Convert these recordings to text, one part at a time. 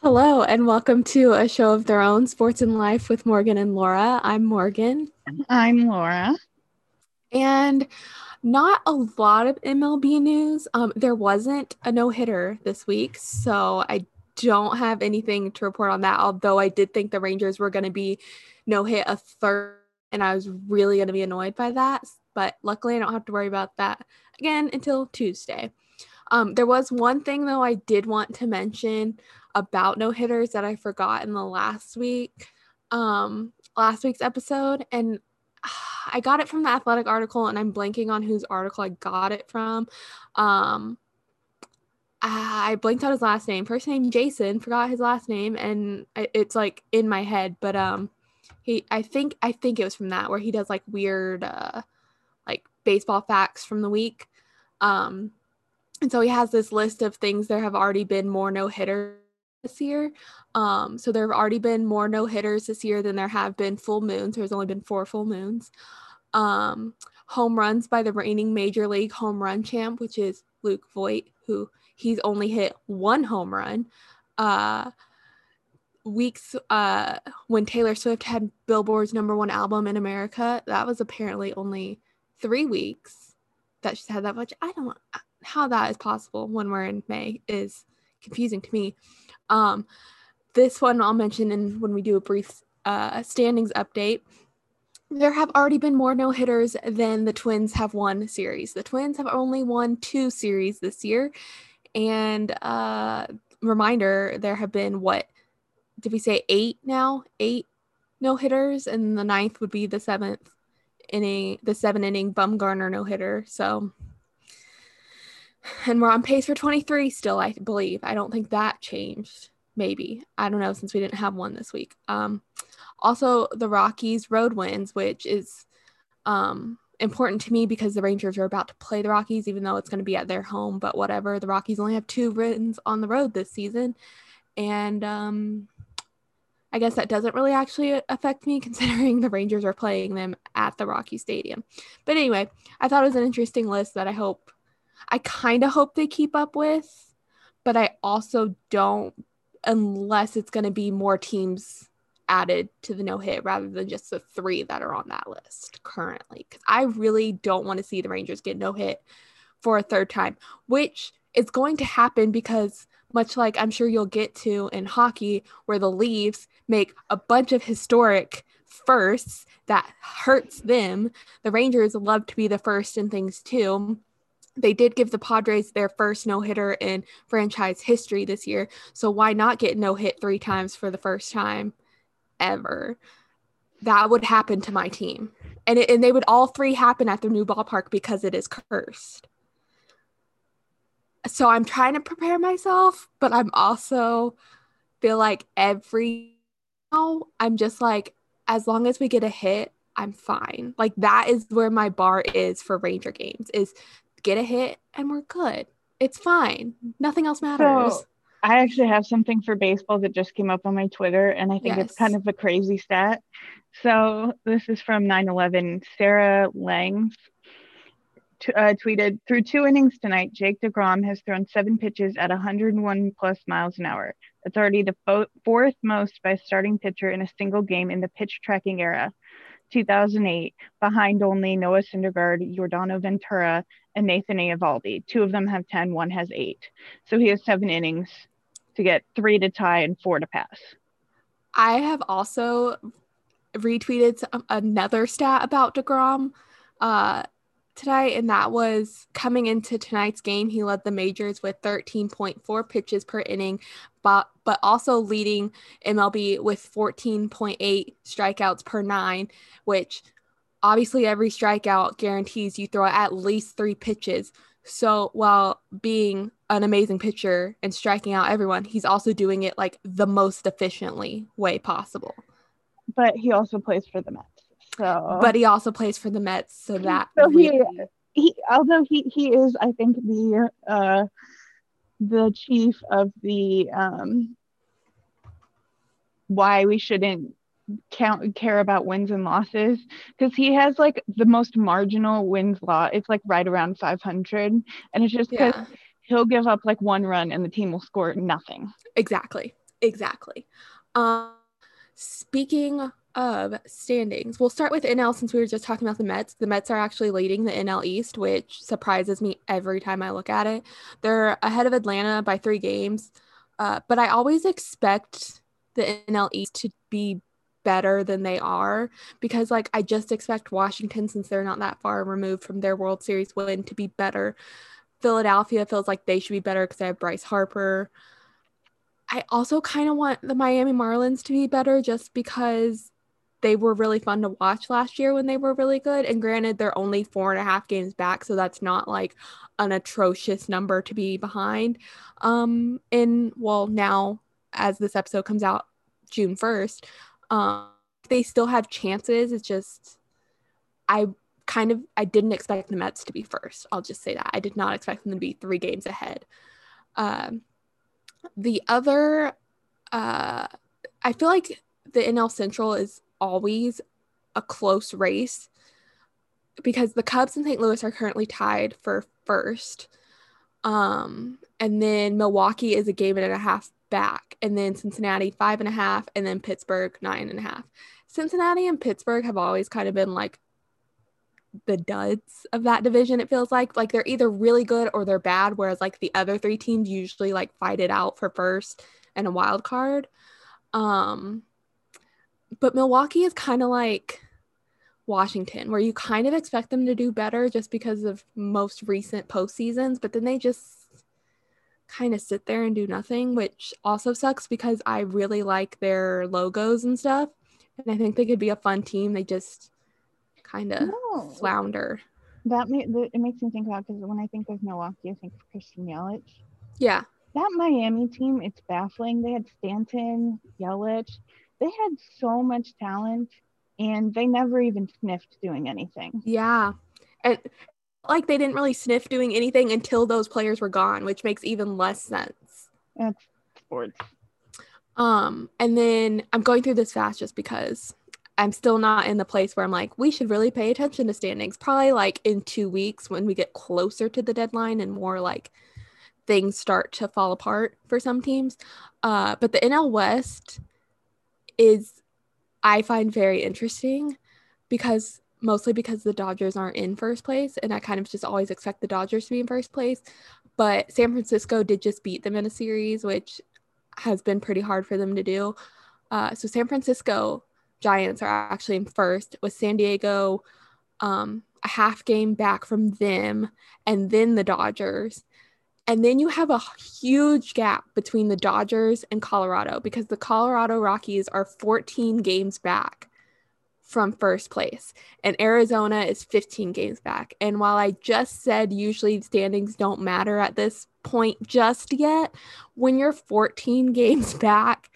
Hello, and welcome to a show of their own, Sports and Life with Morgan and Laura. I'm Morgan. I'm Laura. And not a lot of MLB news. Um, there wasn't a no hitter this week, so I don't have anything to report on that. Although I did think the Rangers were going to be no hit a third, and I was really going to be annoyed by that. But luckily, I don't have to worry about that again until Tuesday. Um, there was one thing though I did want to mention about no hitters that I forgot in the last week, um, last week's episode, and I got it from the athletic article, and I'm blanking on whose article I got it from. Um, I blanked out his last name. First name Jason, forgot his last name, and it's like in my head. But um, he, I think, I think it was from that where he does like weird, uh, like baseball facts from the week. Um, and so he has this list of things. There have already been more no hitters this year. Um, so there have already been more no hitters this year than there have been full moons. There's only been four full moons. Um, home runs by the reigning major league home run champ, which is Luke Voit, who he's only hit one home run. Uh, weeks uh, when Taylor Swift had Billboard's number one album in America, that was apparently only three weeks that she's had that much. I don't how that is possible when we're in May is confusing to me. Um, this one I'll mention in when we do a brief uh, standings update. There have already been more no hitters than the Twins have won series. The Twins have only won two series this year. And uh, reminder, there have been what did we say eight now? Eight no hitters, and the ninth would be the seventh inning, the seven inning Bumgarner no hitter. So and we're on pace for 23 still, I believe. I don't think that changed. Maybe. I don't know since we didn't have one this week. Um, also, the Rockies road wins, which is um, important to me because the Rangers are about to play the Rockies, even though it's going to be at their home. But whatever. The Rockies only have two wins on the road this season. And um, I guess that doesn't really actually affect me considering the Rangers are playing them at the Rocky Stadium. But anyway, I thought it was an interesting list that I hope I kind of hope they keep up with, but I also don't unless it's going to be more teams added to the no hit rather than just the three that are on that list currently. Because I really don't want to see the Rangers get no hit for a third time, which is going to happen because, much like I'm sure you'll get to in hockey, where the Leafs make a bunch of historic firsts that hurts them, the Rangers love to be the first in things too they did give the Padres their first no hitter in franchise history this year. So why not get no hit three times for the first time ever? That would happen to my team. And, it, and they would all three happen at the new ballpark because it is cursed. So I'm trying to prepare myself, but I'm also feel like every now I'm just like, as long as we get a hit, I'm fine. Like that is where my bar is for Ranger games is get a hit and we're good. It's fine. Nothing else matters. So, I actually have something for baseball that just came up on my Twitter, and I think yes. it's kind of a crazy stat. So this is from 9/11. Sarah Langs t- uh, tweeted through two innings tonight. Jake Degrom has thrown seven pitches at 101 plus miles an hour. That's already the fo- fourth most by starting pitcher in a single game in the pitch tracking era. 2008, behind only Noah Syndergaard, Yordano Ventura, and Nathan Eovaldi. Two of them have 10, one has eight. So he has seven innings to get three to tie and four to pass. I have also retweeted another stat about DeGrom. Uh, today, and that was coming into tonight's game. He led the majors with 13.4 pitches per inning, but but also leading MLB with 14.8 strikeouts per nine, which obviously every strikeout guarantees you throw at least three pitches. So while being an amazing pitcher and striking out everyone, he's also doing it like the most efficiently way possible. But he also plays for the Mets. So, but he also plays for the Mets, so that so he, he although he he is I think the uh the chief of the um why we shouldn't count care about wins and losses because he has like the most marginal wins law it's like right around 500 and it's just because yeah. he'll give up like one run and the team will score nothing exactly Exactly. Um, speaking of standings, we'll start with NL since we were just talking about the Mets. The Mets are actually leading the NL East, which surprises me every time I look at it. They're ahead of Atlanta by three games, uh, but I always expect the NL East to be better than they are because like I just expect Washington since they're not that far removed from their World Series win to be better. Philadelphia feels like they should be better because they have Bryce Harper. I also kind of want the Miami Marlins to be better just because they were really fun to watch last year when they were really good. And granted, they're only four and a half games back, so that's not like an atrocious number to be behind. Um, in well, now as this episode comes out June 1st, um, they still have chances. It's just I kind of I didn't expect the Mets to be first. I'll just say that. I did not expect them to be three games ahead. Um, the other uh, I feel like the NL Central is always a close race because the Cubs and St. Louis are currently tied for first. Um, and then Milwaukee is a game and a half back, and then Cincinnati five and a half, and then Pittsburgh nine and a half. Cincinnati and Pittsburgh have always kind of been like the duds of that division it feels like like they're either really good or they're bad whereas like the other three teams usually like fight it out for first and a wild card um but Milwaukee is kind of like Washington where you kind of expect them to do better just because of most recent postseasons but then they just kind of sit there and do nothing which also sucks because I really like their logos and stuff and I think they could be a fun team they just kind of no. flounder. That, may, that it makes me think about because when I think of Milwaukee, I think of Christian Yelich. Yeah. That Miami team, it's baffling. They had Stanton, Yelich. They had so much talent, and they never even sniffed doing anything. Yeah, and like they didn't really sniff doing anything until those players were gone, which makes even less sense. That's sports. Um, and then I'm going through this fast just because I'm still not in the place where I'm like, we should really pay attention to standings. Probably like in two weeks when we get closer to the deadline and more like things start to fall apart for some teams. Uh, but the NL West is, I find very interesting because mostly because the Dodgers aren't in first place. And I kind of just always expect the Dodgers to be in first place. But San Francisco did just beat them in a series, which has been pretty hard for them to do. Uh, so San Francisco Giants are actually in first, with San Diego um, a half game back from them, and then the Dodgers. And then you have a huge gap between the Dodgers and Colorado because the Colorado Rockies are 14 games back from first place, and Arizona is 15 games back. And while I just said usually standings don't matter at this point just yet, when you're 14 games back,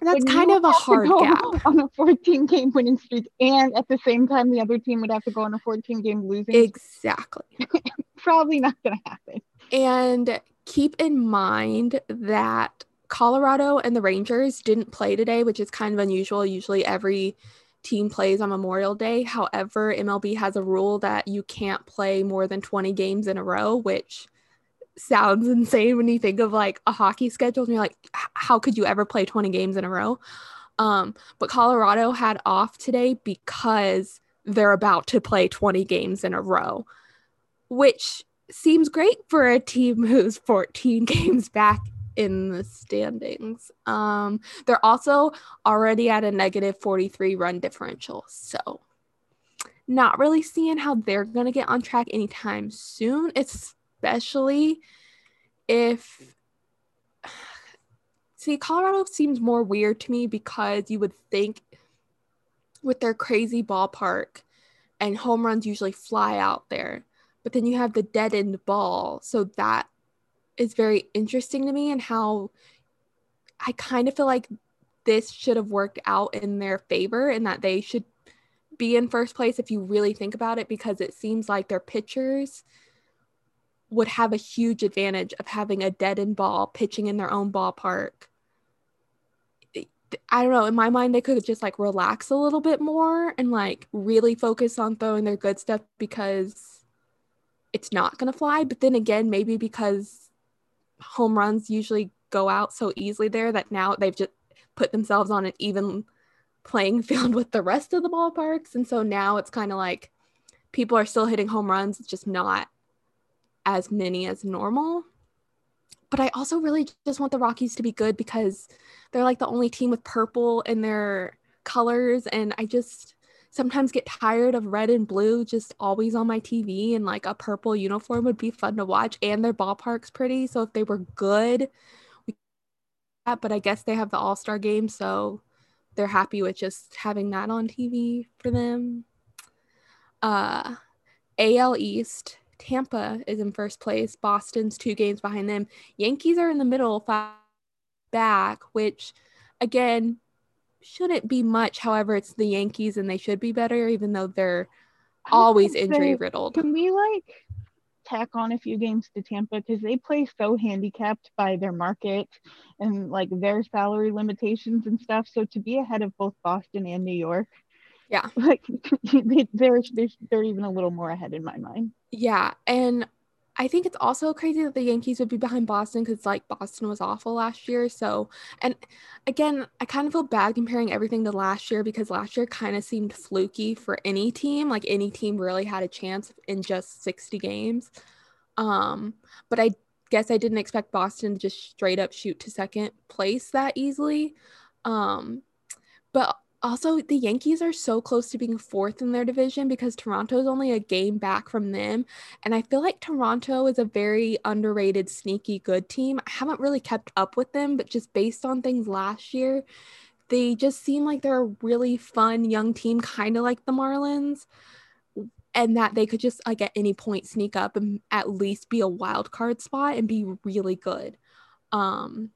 that's kind of a hard gap on a 14 game winning streak, and at the same time, the other team would have to go on a 14 game losing. Exactly. Probably not going to happen. And keep in mind that Colorado and the Rangers didn't play today, which is kind of unusual. Usually, every team plays on Memorial Day. However, MLB has a rule that you can't play more than 20 games in a row, which sounds insane when you think of like a hockey schedule and you're like how could you ever play 20 games in a row um, but colorado had off today because they're about to play 20 games in a row which seems great for a team who's 14 games back in the standings. Um, they're also already at a negative 43 run differential so not really seeing how they're going to get on track anytime soon especially if see Colorado seems more weird to me because you would think with their crazy ballpark and home runs usually fly out there but then you have the dead end ball so that is very interesting to me and how I kind of feel like this should have worked out in their favor and that they should be in first place if you really think about it because it seems like their pitchers would have a huge advantage of having a dead end ball pitching in their own ballpark. I don't know. In my mind, they could have just like relax a little bit more and like really focus on throwing their good stuff because it's not going to fly. But then again, maybe because home runs usually go out so easily there that now they've just put themselves on an even playing field with the rest of the ballparks. And so now it's kind of like people are still hitting home runs, it's just not as many as normal. But I also really just want the Rockies to be good because they're like the only team with purple in their colors. And I just sometimes get tired of red and blue just always on my TV and like a purple uniform would be fun to watch and their ballpark's pretty. So if they were good, we but I guess they have the All-Star game, so they're happy with just having that on TV for them. Uh AL East, Tampa is in first place. Boston's two games behind them. Yankees are in the middle, five back, which again, shouldn't be much. However, it's the Yankees and they should be better, even though they're always injury riddled. Can we like tack on a few games to Tampa because they play so handicapped by their market and like their salary limitations and stuff. So to be ahead of both Boston and New York, yeah, like they're, they're they're even a little more ahead in my mind. Yeah, and I think it's also crazy that the Yankees would be behind Boston because like Boston was awful last year. So, and again, I kind of feel bad comparing everything to last year because last year kind of seemed fluky for any team. Like any team really had a chance in just 60 games. Um, but I guess I didn't expect Boston to just straight up shoot to second place that easily. Um, but also the Yankees are so close to being fourth in their division because Toronto is only a game back from them. And I feel like Toronto is a very underrated, sneaky good team. I haven't really kept up with them, but just based on things last year, they just seem like they're a really fun young team, kind of like the Marlins. And that they could just like at any point sneak up and at least be a wild card spot and be really good. Um,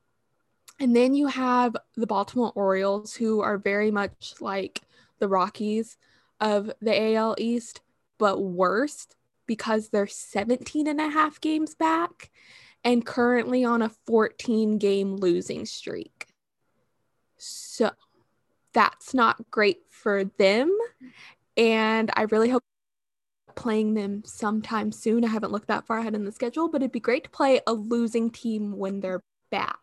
and then you have the Baltimore Orioles, who are very much like the Rockies of the AL East, but worse because they're 17 and a half games back and currently on a 14 game losing streak. So that's not great for them. And I really hope playing them sometime soon. I haven't looked that far ahead in the schedule, but it'd be great to play a losing team when they're bad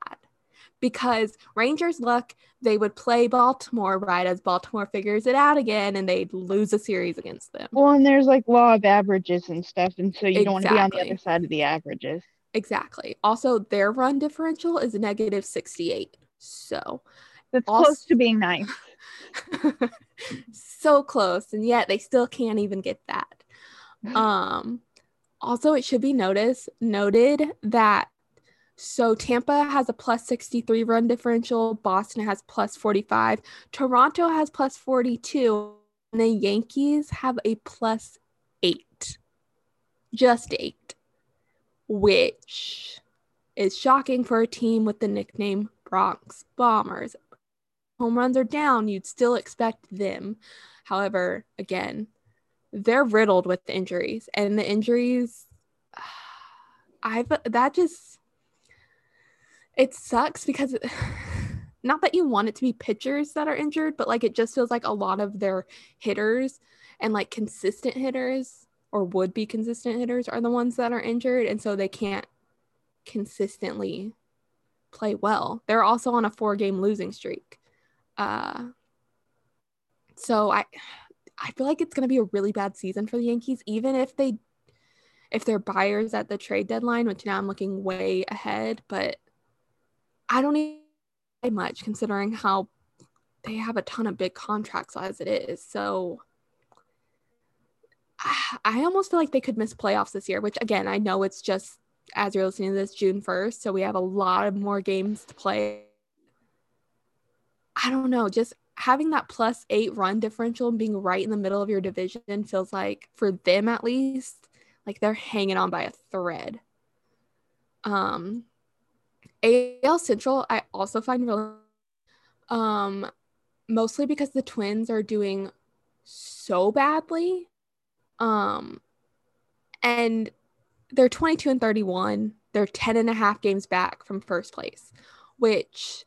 because Rangers luck they would play Baltimore right as Baltimore figures it out again and they'd lose a series against them. Well, and there's like law of averages and stuff, and so you exactly. don't want to be on the other side of the averages. Exactly. Also, their run differential is negative 68. So that's also, close to being nice. so close, and yet they still can't even get that. Um also it should be noticed noted that so Tampa has a plus 63 run differential, Boston has plus 45, Toronto has plus 42, and the Yankees have a plus 8. Just 8. Which is shocking for a team with the nickname Bronx Bombers. Home runs are down, you'd still expect them. However, again, they're riddled with injuries and the injuries I've that just it sucks because not that you want it to be pitchers that are injured, but like it just feels like a lot of their hitters and like consistent hitters or would be consistent hitters are the ones that are injured. And so they can't consistently play well. They're also on a four game losing streak. Uh, so I I feel like it's going to be a really bad season for the Yankees, even if they if they're buyers at the trade deadline, which now I'm looking way ahead, but I don't need much considering how they have a ton of big contracts as it is. So I almost feel like they could miss playoffs this year, which again, I know it's just as you're listening to this June 1st. So we have a lot of more games to play. I don't know, just having that plus eight run differential and being right in the middle of your division feels like, for them at least, like they're hanging on by a thread. Um, AL Central, I also find really, um, mostly because the Twins are doing so badly. Um, and they're 22 and 31. They're 10 and a half games back from first place, which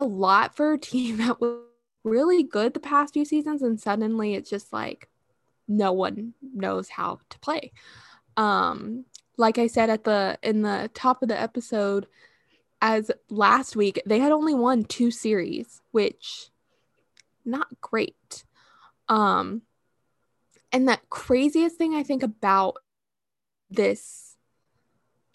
a lot for a team that was really good the past few seasons. And suddenly it's just like no one knows how to play. Um, like I said at the in the top of the episode, as last week they had only won two series, which not great. Um and the craziest thing I think about this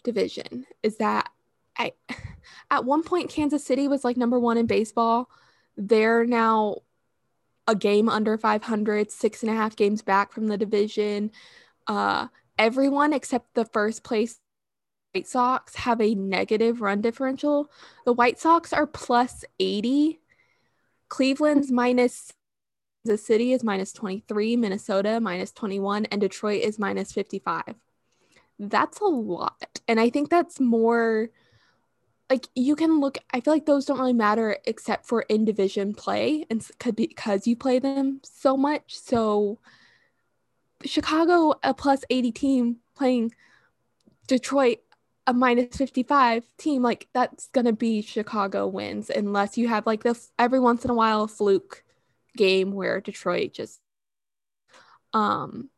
division is that I at one point Kansas City was like number 1 in baseball. They're now a game under 500, six and a half games back from the division. Uh, everyone except the first place White Sox have a negative run differential. The White Sox are plus 80. Cleveland's hmm. minus the city is minus 23, Minnesota minus 21, and Detroit is minus 55. That's a lot. And I think that's more like you can look i feel like those don't really matter except for in division play and because you play them so much so chicago a plus 80 team playing detroit a minus 55 team like that's gonna be chicago wins unless you have like the every once in a while a fluke game where detroit just um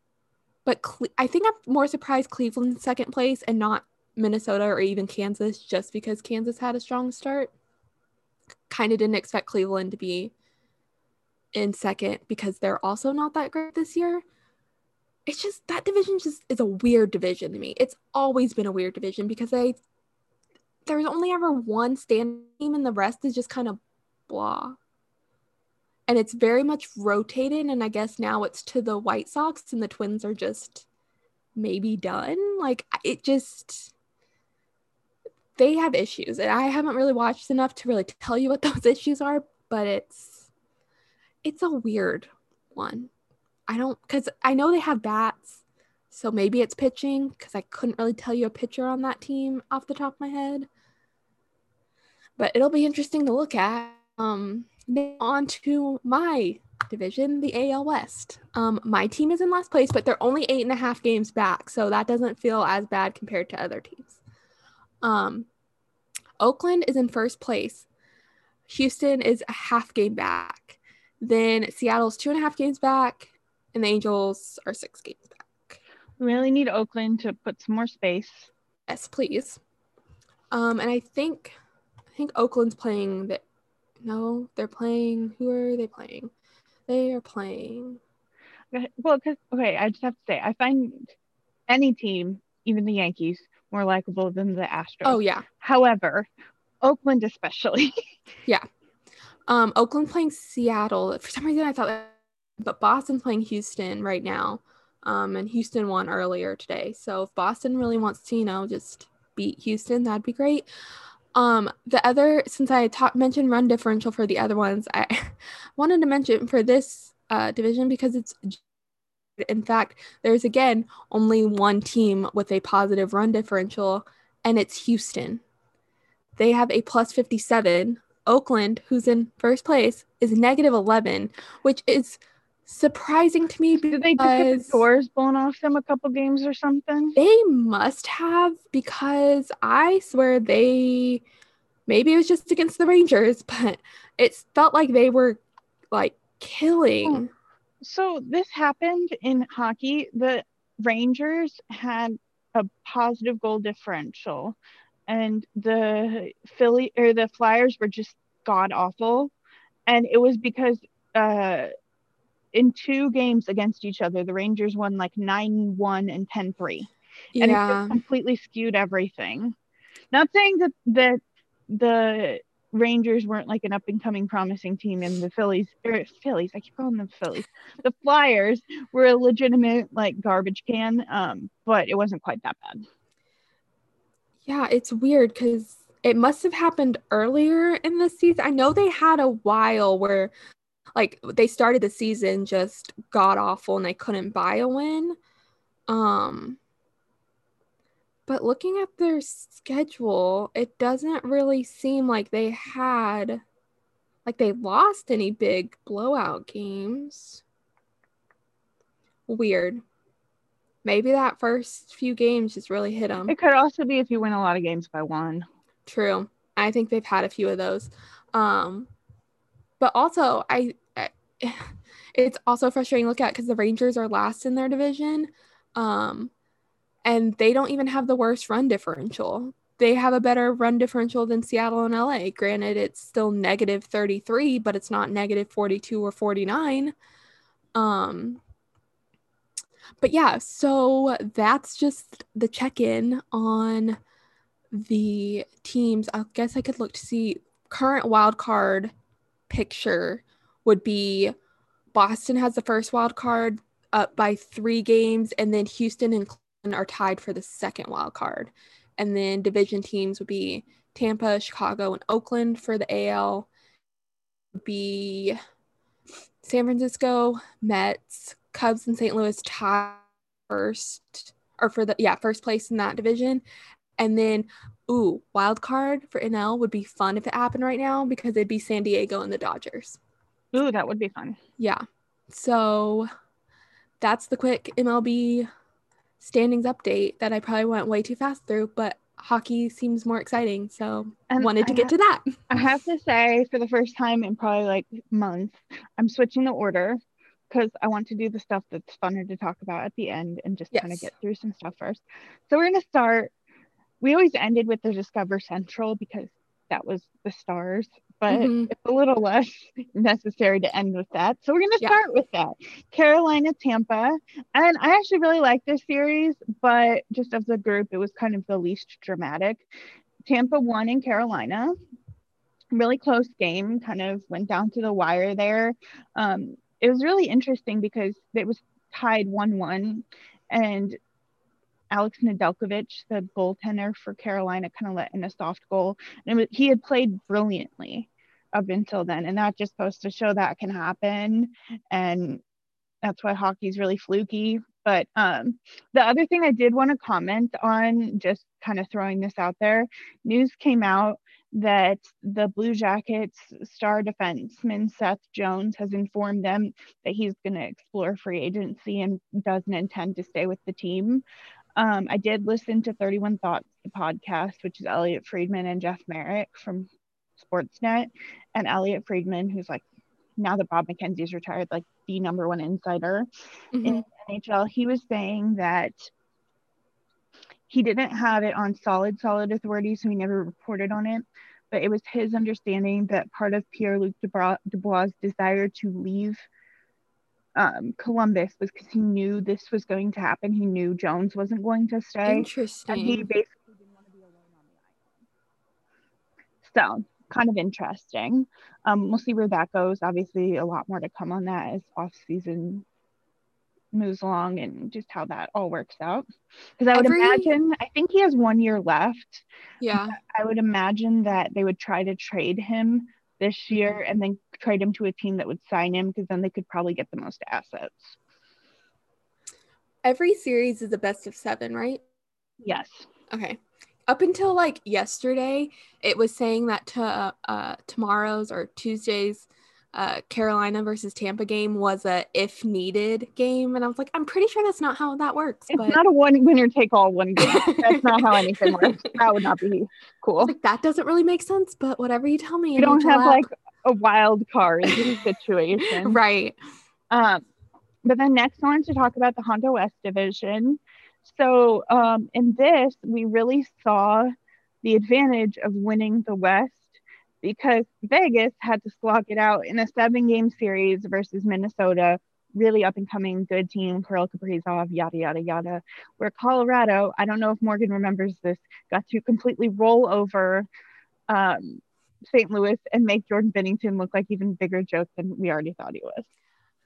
but Cle- i think i'm more surprised cleveland second place and not Minnesota or even Kansas just because Kansas had a strong start. Kind of didn't expect Cleveland to be in second because they're also not that great this year. It's just that division just is a weird division to me. It's always been a weird division because I there's only ever one standing team and the rest is just kind of blah. And it's very much rotated and I guess now it's to the White Sox and the Twins are just maybe done. Like it just they have issues and i haven't really watched enough to really tell you what those issues are but it's it's a weird one i don't because i know they have bats so maybe it's pitching because i couldn't really tell you a pitcher on that team off the top of my head. But it'll be interesting to look at. Um on to my division the al west. Um my team is in last place but they're only eight and a half games back so that doesn't feel as bad compared to other teams. Um, Oakland is in first place. Houston is a half game back. Then Seattle's two and a half games back, and the Angels are six games back. We really need Oakland to put some more space. Yes, please. Um, and I think I think Oakland's playing the no, they're playing who are they playing? They are playing well, because okay, I just have to say I find any team, even the Yankees, more likable than the Astros. Oh yeah. However, Oakland especially. yeah. Um, Oakland playing Seattle. For some reason, I thought, that, but Boston's playing Houston right now. Um, and Houston won earlier today. So if Boston really wants to, you know, just beat Houston, that'd be great. Um, the other, since I ta- mentioned run differential for the other ones, I wanted to mention for this uh, division because it's in fact, there's again only one team with a positive run differential, and it's Houston. They have a plus 57. Oakland, who's in first place, is negative 11, which is surprising to me because they get the doors blown off them a couple games or something. They must have because I swear they maybe it was just against the Rangers, but it felt like they were like killing. Oh so this happened in hockey. The Rangers had a positive goal differential, and the Philly or the Flyers were just god awful, and it was because uh, in two games against each other, the Rangers won like nine one and 10-3. and yeah. it completely skewed everything. Not saying that that the Rangers weren't like an up and coming promising team, and the Phillies, or Phillies, I keep calling them Phillies. The Flyers were a legitimate like garbage can, um, but it wasn't quite that bad. Yeah, it's weird because it must have happened earlier in the season. I know they had a while where, like, they started the season just god awful and they couldn't buy a win. Um, but looking at their schedule, it doesn't really seem like they had like they lost any big blowout games. Weird. Maybe that first few games just really hit them. It could also be if you win a lot of games by one. True. I think they've had a few of those. Um but also I, I it's also frustrating to look at because the Rangers are last in their division. Um and they don't even have the worst run differential. they have a better run differential than Seattle and LA. Granted, it's still negative 33, but it's not negative 42 or 49. Um, but yeah, so that's just the check in on the teams. I guess I could look to see current wild card picture would be Boston has the first wild card up by three games, and then Houston and Cleveland are tied for the second wild card. And then division teams would be Tampa, Chicago, and Oakland for the AL. Be San Francisco, Mets, Cubs, and St. Louis tied first or for the yeah first place in that division, and then ooh wild card for NL would be fun if it happened right now because it'd be San Diego and the Dodgers. Ooh, that would be fun. Yeah, so that's the quick MLB standings update that I probably went way too fast through, but hockey seems more exciting. So and wanted to I get to that. I have to say, for the first time in probably like months, I'm switching the order because I want to do the stuff that's funner to talk about at the end and just yes. kind of get through some stuff first. So we're going to start. We always ended with the Discover Central because that was the stars but mm-hmm. it's a little less necessary to end with that. So we're going to yeah. start with that. Carolina, Tampa. And I actually really like this series, but just as a group, it was kind of the least dramatic. Tampa won in Carolina. Really close game, kind of went down to the wire there. Um, it was really interesting because it was tied 1 1. And Alex Nedeljkovic, the goaltender for Carolina, kind of let in a soft goal. And was, he had played brilliantly up until then. And that just goes to show that can happen. And that's why hockey's really fluky. But um, the other thing I did want to comment on, just kind of throwing this out there, news came out that the Blue Jackets star defenseman Seth Jones has informed them that he's going to explore free agency and doesn't intend to stay with the team. Um, I did listen to 31 Thoughts, the podcast, which is Elliotte Friedman and Jeff Marek from Sportsnet, and Elliotte Friedman, who's like now that Bob McKenzie's retired, like the number one insider mm-hmm. in NHL. He was saying that he didn't have it on solid, solid authority, so he never reported on it. But it was his understanding that part of Pierre Luc Dubois' desire to leave um, Columbus was because he knew this was going to happen. He knew Jones wasn't going to stay. Interesting. And he basically didn't want to be alone on the island. So kind of interesting. Um, we'll see where that goes. Obviously, a lot more to come on that as off season moves along and just how that all works out. Because I would Every... imagine, I think he has one year left. Yeah. I would imagine that they would try to trade him this year and then trade him to a team that would sign him because then they could probably get the most assets. Every series is a best of seven, right? Yes. Okay. Up until like yesterday, it was saying that to uh, tomorrow's or Tuesday's uh, Carolina versus Tampa game was a if needed game, and I was like, I'm pretty sure that's not how that works. It's but... not a one winner take all one game. that's not how anything works. That would not be cool. Like that doesn't really make sense, but whatever you tell me. You don't have like a wild card situation, right? Um, but then next, I wanted to talk about the Honda West division. So um, in this, we really saw the advantage of winning the West because Vegas had to slog it out in a seven game series versus Minnesota, really up and coming good team, Kirill Kaprizov, yada, yada, yada. Where Colorado, I don't know if Morgan remembers this, got to completely roll over um, St. Louis and make Jordan Binnington look like even bigger joke than we already thought he was.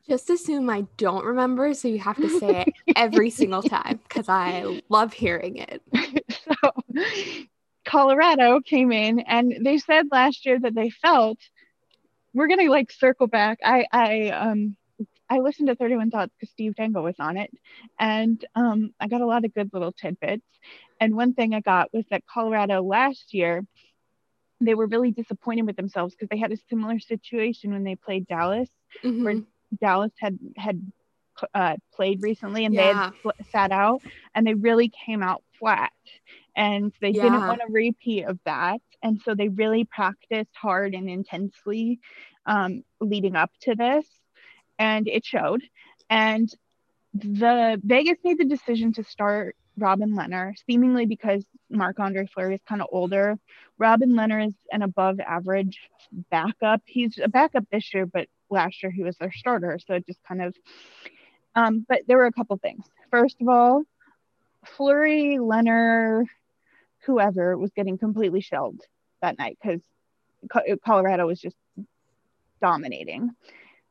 Just assume I don't remember, so you have to say it every single time because I love hearing it. so Colorado came in and they said last year that they felt we're gonna like circle back. I I um I listened to 31 Thoughts because Steve Dangle was on it, and um, I got a lot of good little tidbits. And one thing I got was that Colorado last year, they were really disappointed with themselves because they had a similar situation when they played Dallas, mm-hmm. where Dallas had had uh, played recently and yeah. they had sat out, and they really came out flat and they yeah. didn't want a repeat of that and so they really practiced hard and intensely um, leading up to this and it showed and the vegas made the decision to start Robin Lehner, seemingly because Marc Andre Fleury is kind of older. Robin Lehner is an above average backup. He's a backup this year, but last year he was their starter. So it just kind of, um, but there were a couple things. First of all, Fleury, Lehner, whoever was getting completely shelled that night because Colorado was just dominating.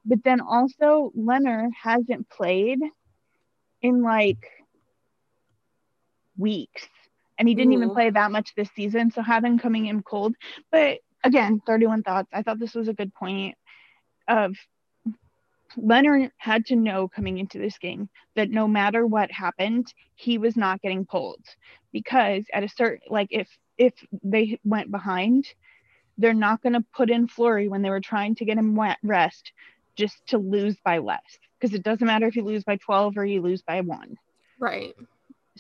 But then also, Lehner hasn't played in like weeks. And he didn't Ooh. even play that much this season. So having coming in cold. But again, 31 thoughts. I thought this was a good point of Lehner had to know coming into this game that no matter what happened, he was not getting pulled because at a certain like if if they went behind, they're not going to put in Fleury when they were trying to get him rest just to lose by less because it doesn't matter if you lose by 12 or you lose by one. Right.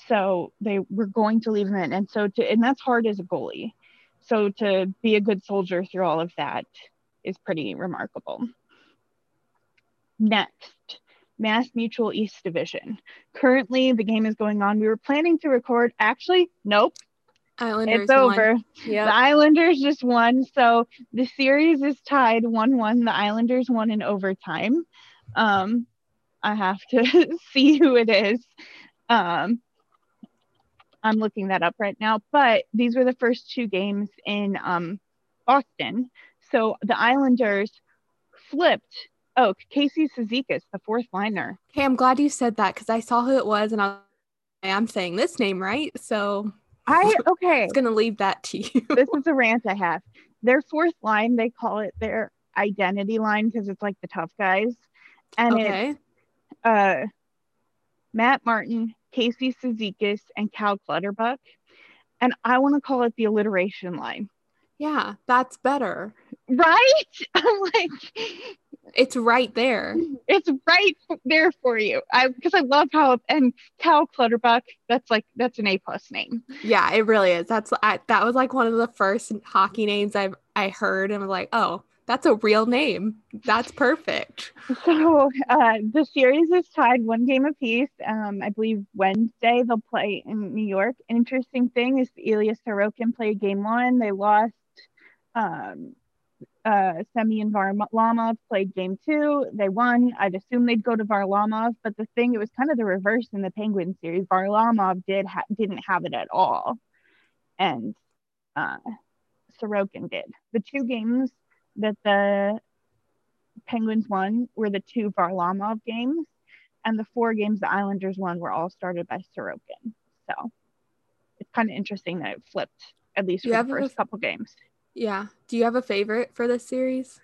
So they were going to leave him in. And so to, and that's hard as a goalie. So to be a good soldier through all of that is pretty remarkable. Next, Mass Mutual East Division. Currently, the game is going on. We were planning to record. Actually, nope. Islanders it's over. Yep. The Islanders just won. So the series is tied 1 1. The Islanders won in overtime. Um, I have to see who it is. Um, I'm looking that up right now. But these were the first two games in um, Boston. So the Islanders flipped. Oh, Casey Cizikas, the fourth liner. Hey, I'm glad you said that because I saw who it was and I am saying this name right. So I okay. I'm gonna leave that to you. this is a rant I have. Their fourth line, they call it their identity line because it's like the tough guys. And okay. it's uh Matt Martin, Casey Cizikas, and Cal Clutterbuck. And I want to call it the alliteration line. Yeah, that's better. Right? I'm like, it's right there. It's right there for you. I because I love how and Cal Clutterbuck. That's like that's an A plus name. Yeah, it really is. That's I, that was like one of the first hockey names I've I heard and was like, oh, that's a real name. That's perfect. So uh, the series is tied one game apiece. Um, I believe Wednesday they'll play in New York. Interesting thing is Elias Sorokin played game one. They lost. Um, uh, Semyon Varlamov played game two. They won. I'd assume they'd go to Varlamov, but the thing it was kind of the reverse in the Penguin series. Varlamov did ha- didn't have it at all, and uh, Sorokin did. The two games that the Penguins won were the two Varlamov games, and the four games the Islanders won were all started by Sorokin. So it's kind of interesting that it flipped at least for the first couple games. Yeah. Do you have a favorite for this series?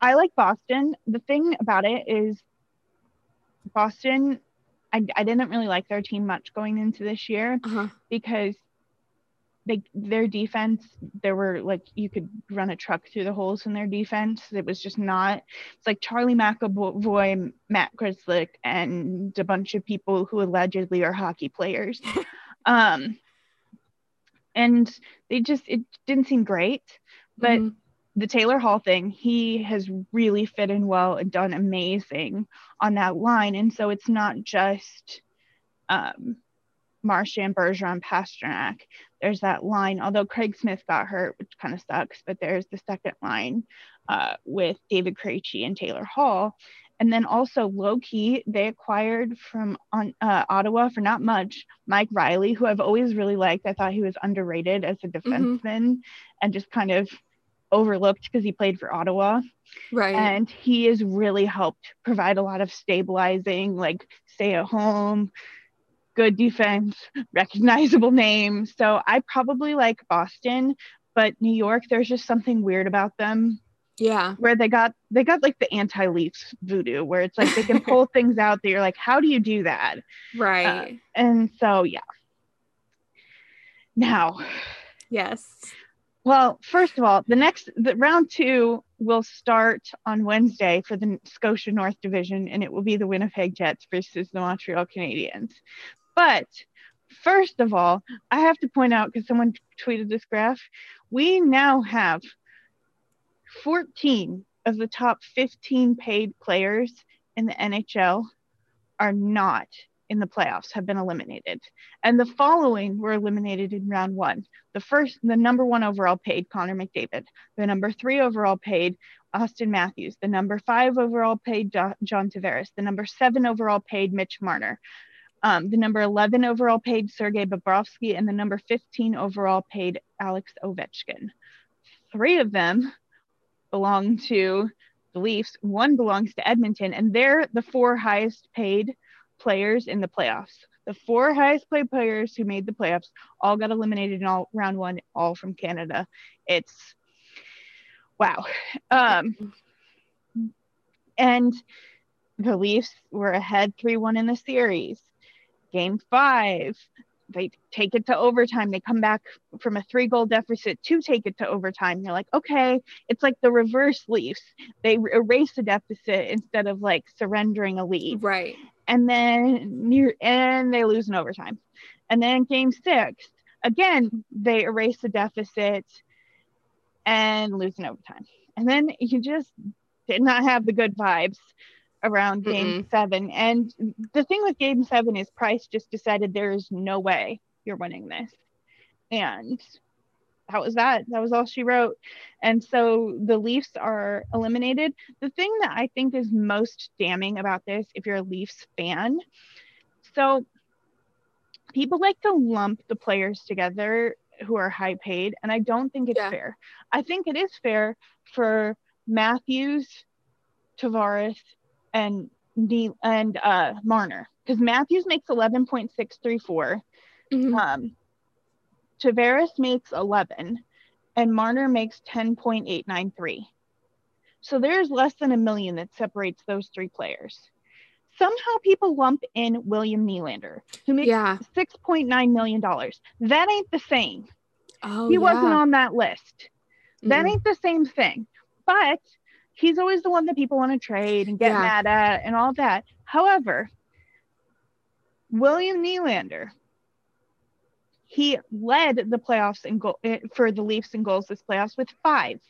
I like Boston. The thing about it is Boston. I, I didn't really like their team much going into this year uh-huh. because they their defense there were like you could run a truck through the holes in their defense it was just not it's like charlie mcavoy matt grzelcyk and a bunch of people who allegedly are hockey players um and they just it didn't seem great but mm-hmm. the taylor hall thing he has really fit in well and done amazing on that line and so it's not just um Marchand, Bergeron, Pastrnak. There's that line, although Craig Smith got hurt, which kind of sucks, but there's the second line uh, with David Krejci and Taylor Hall. And then also low key, they acquired from on, uh, Ottawa for not much Mike Reilly, who I've always really liked. I thought he was underrated as a mm-hmm. defenseman mm-hmm. and just kind of overlooked because he played for Ottawa. Right. And he has really helped provide a lot of stabilizing, like stay at home, good defense, recognizable name. So I probably like Boston, but New York, there's just something weird about them. Yeah. Where they got they got like the anti-Leafs voodoo where it's like they can pull things out that you're like, how do you do that? Right. Uh, and so yeah. Now. Yes. Well, first of all, the next the round two will start on Wednesday for the Scotia North Division, and it will be the Winnipeg Jets versus the Montreal Canadiens. But first of all, I have to point out because someone tweeted this graph, we now have 14 of the top 15 paid players in the NHL are not in the playoffs have been eliminated. And the following were eliminated in round one. The first, the number one overall paid Connor McDavid. The number three overall paid Austin Matthews. The number five overall paid John Tavares. The number seven overall paid Mitch Marner. Um, the number 11 overall paid Sergei Bobrovsky. And the number 15 overall paid Alex Ovechkin. Three of them belong to the Leafs. One belongs to Edmonton. And they're the four highest paid players in the playoffs. The four highest paid players who made the playoffs all got eliminated in all round one, all from Canada. It's wow. Um, and the Leafs were ahead 3 1 in the series. Game five, they take it to overtime. They come back from a three goal deficit to take it to overtime. You're like, okay, it's like the reverse Leafs. They erase the deficit instead of like surrendering a lead. Right and then near and they lose in overtime. And then game six, again, they erase the deficit and lose in overtime. And then you just did not have the good vibes around game Mm-mm. seven. And the thing with game seven is Price just decided there is no way you're winning this. And that was that. That was all she wrote. And so the Leafs are eliminated. The thing that I think is most damning about this, if you're a Leafs fan, so people like to lump the players together who are high paid, and I don't think it's yeah. fair. I think it is fair for Matthews, Tavares, and D- and uh, Marner because Matthews makes eleven point six three four. Mm-hmm. Um, Tavares makes 11 and Marner makes 10.893. So there's less than a million that separates those three players. Somehow people lump in William Nylander, who makes yeah. $6.9 million. That ain't the same. Oh, he yeah. wasn't on that list. That mm ain't the same thing. But he's always the one that people want to trade and get yeah. mad at and all that. However, William Nylander he led the playoffs in goal eh, for the Leafs in goals this playoffs with five.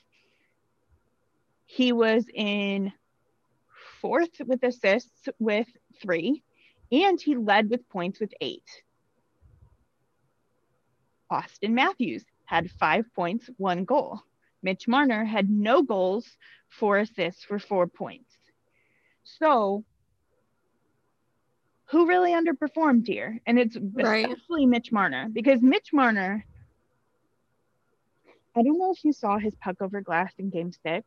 He was in fourth with assists with three, and he led with points with eight. Austin Matthews had five points, one goal. Mitch Marner had no goals, four assists for four points. So who really underperformed here? And it's right. especially Mitch Marner because Mitch Marner, I don't know if you saw his puck over glass in game six.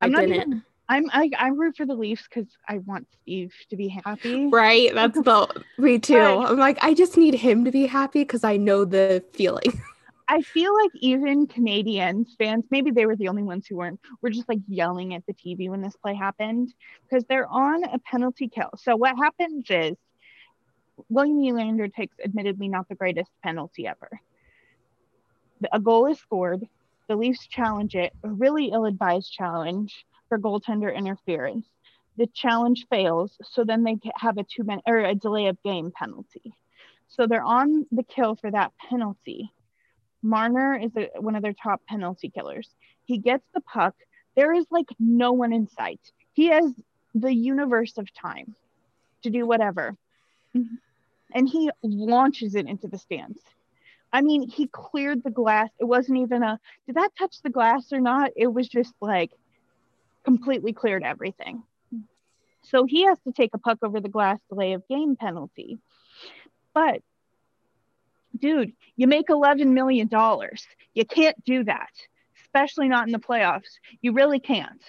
I'm I didn't. Even, I'm I, I root for the Leafs because I want Steve to be happy. Right. That's the me too. But, I'm like, I just need him to be happy because I know the feeling. I feel like even Canadiens fans, maybe they were the only ones who weren't, were just like yelling at the TV when this play happened because they're on a penalty kill. So what happens is William Nylander takes admittedly not the greatest penalty ever. A goal is scored. The Leafs challenge it, a really ill-advised challenge for goaltender interference. The challenge fails, so then they have a two-minute or a delay of game penalty. So they're on the kill for that penalty Marner is a, one of their top penalty killers. He gets the puck. There is like no one in sight. He has the universe of time to do whatever. And he launches it into the stands. I mean, he cleared the glass. It wasn't even a, did that touch the glass or not? It was just like completely cleared everything. So he has to take a puck over the glass delay of game penalty. But dude, you make $11 million. You can't do that, especially not in the playoffs. You really can't.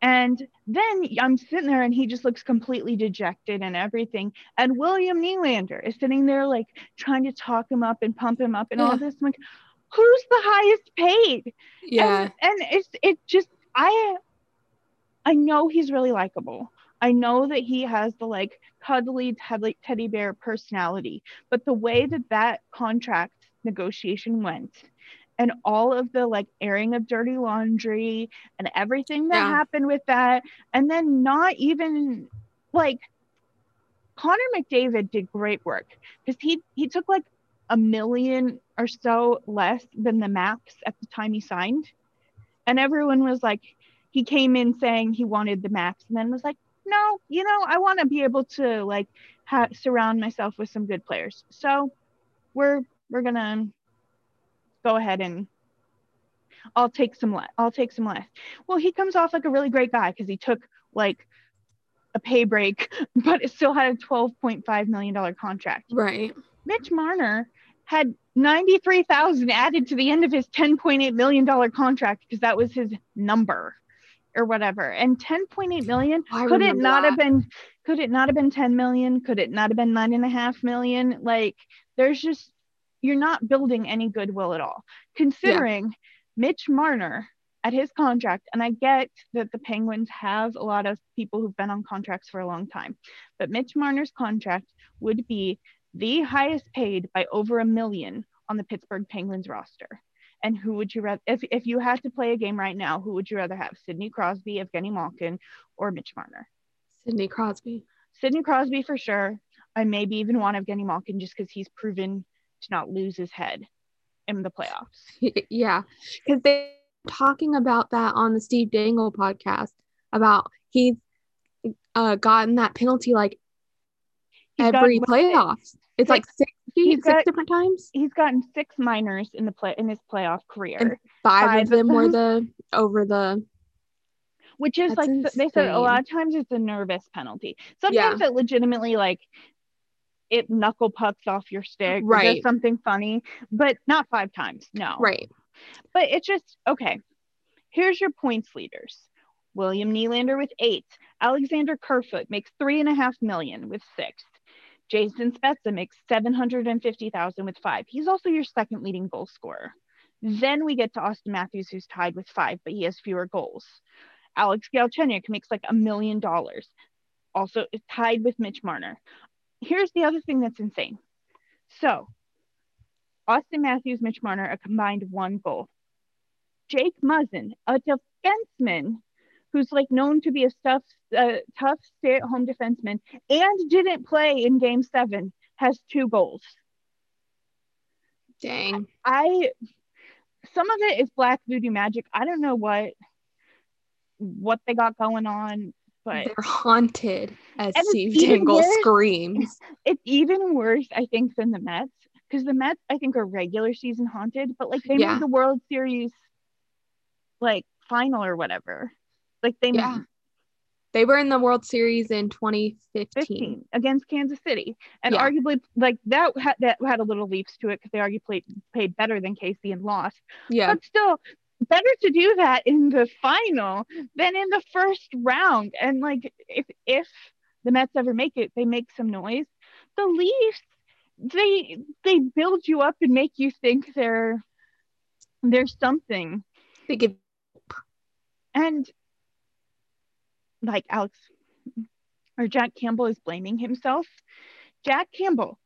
And then I'm sitting there and he just looks completely dejected and everything. And William Nylander is sitting there like trying to talk him up and pump him up and yeah. all this. I'm like, who's the highest paid? Yeah. And, and it's it just I I know he's really likable. I know that he has the like cuddly teddy, teddy bear personality, but the way that that contract negotiation went and all of the like airing of dirty laundry and everything that yeah. happened with that, and then not even like Connor McDavid did great work because he he took like a million or so less than the max at the time he signed. And everyone was like, he came in saying he wanted the max and then was like, no, you know, I want to be able to like ha- surround myself with some good players. So we're we're gonna go ahead and I'll take some less. I'll take some less. Well, he comes off like a really great guy because he took like a pay break, but it still had a $12.5 million contract. Right. Mitch Marner had 93,000 added to the end of his $10.8 million contract because that was his number or whatever. And 10.8 million, could it not that. have been, could it not have been 10 million? Could it not have been nine and a half million? Like there's just, you're not building any goodwill at all. Considering yeah. Mitch Marner at his contract, and I get that the Penguins have a lot of people who've been on contracts for a long time, but Mitch Marner's contract would be the highest paid by over a million on the Pittsburgh Penguins roster. And who would you rather, if, if you had to play a game right now, who would you rather have? Sidney Crosby, Evgeny Malkin, or Mitch Marner? Sidney Crosby. Sidney Crosby for sure. I maybe even want Evgeny Malkin just because he's proven to not lose his head in the playoffs. Yeah, because they talking about that on the Steve Dangle podcast about he's uh, gotten that penalty like he's every playoffs. It's six, like six, six got, different times. He's gotten six minors in the play in his playoff career. And five, five of them, them were the over the which is like insane. they said a lot of times it's a nervous penalty. Sometimes yeah. it legitimately like it knuckle pucks off your stick right does something funny but not five times no right but it's just okay here's your points leaders william Nylander with eight alexander kerfoot makes three and a half million with six jason spezza makes 750000 with five he's also your second leading goal scorer then we get to Austin matthews who's tied with five but he has fewer goals alex galchenyuk makes like a million dollars also tied with mitch marner here's the other thing that's insane. So, Austin Matthews, Mitch Marner, a combined one goal. Jake Muzzin, a defenseman who's like known to be a tough, uh, tough stay-at-home defenseman and didn't play in Game Seven, has two goals. Dang. I some of it is black voodoo magic. I don't know what what they got going on but they're haunted as Steve Dangle worse, screams. It's even worse, I think, than the Mets because the Mets, I think, are regular season haunted, but like they yeah. made the World Series like final or whatever. Like they yeah. They were in the World Series in 2015 against Kansas City, and yeah. arguably, like that had that had a little leaps to it because they arguably played, played better than KC and lost. Yeah, but still, better to do that in the final than in the first round. And like if if the Mets ever make it, they make some noise. The Leafs, they they build you up and make you think they're there's something. They give and like Alex or Jack Campbell is blaming himself. Jack Campbell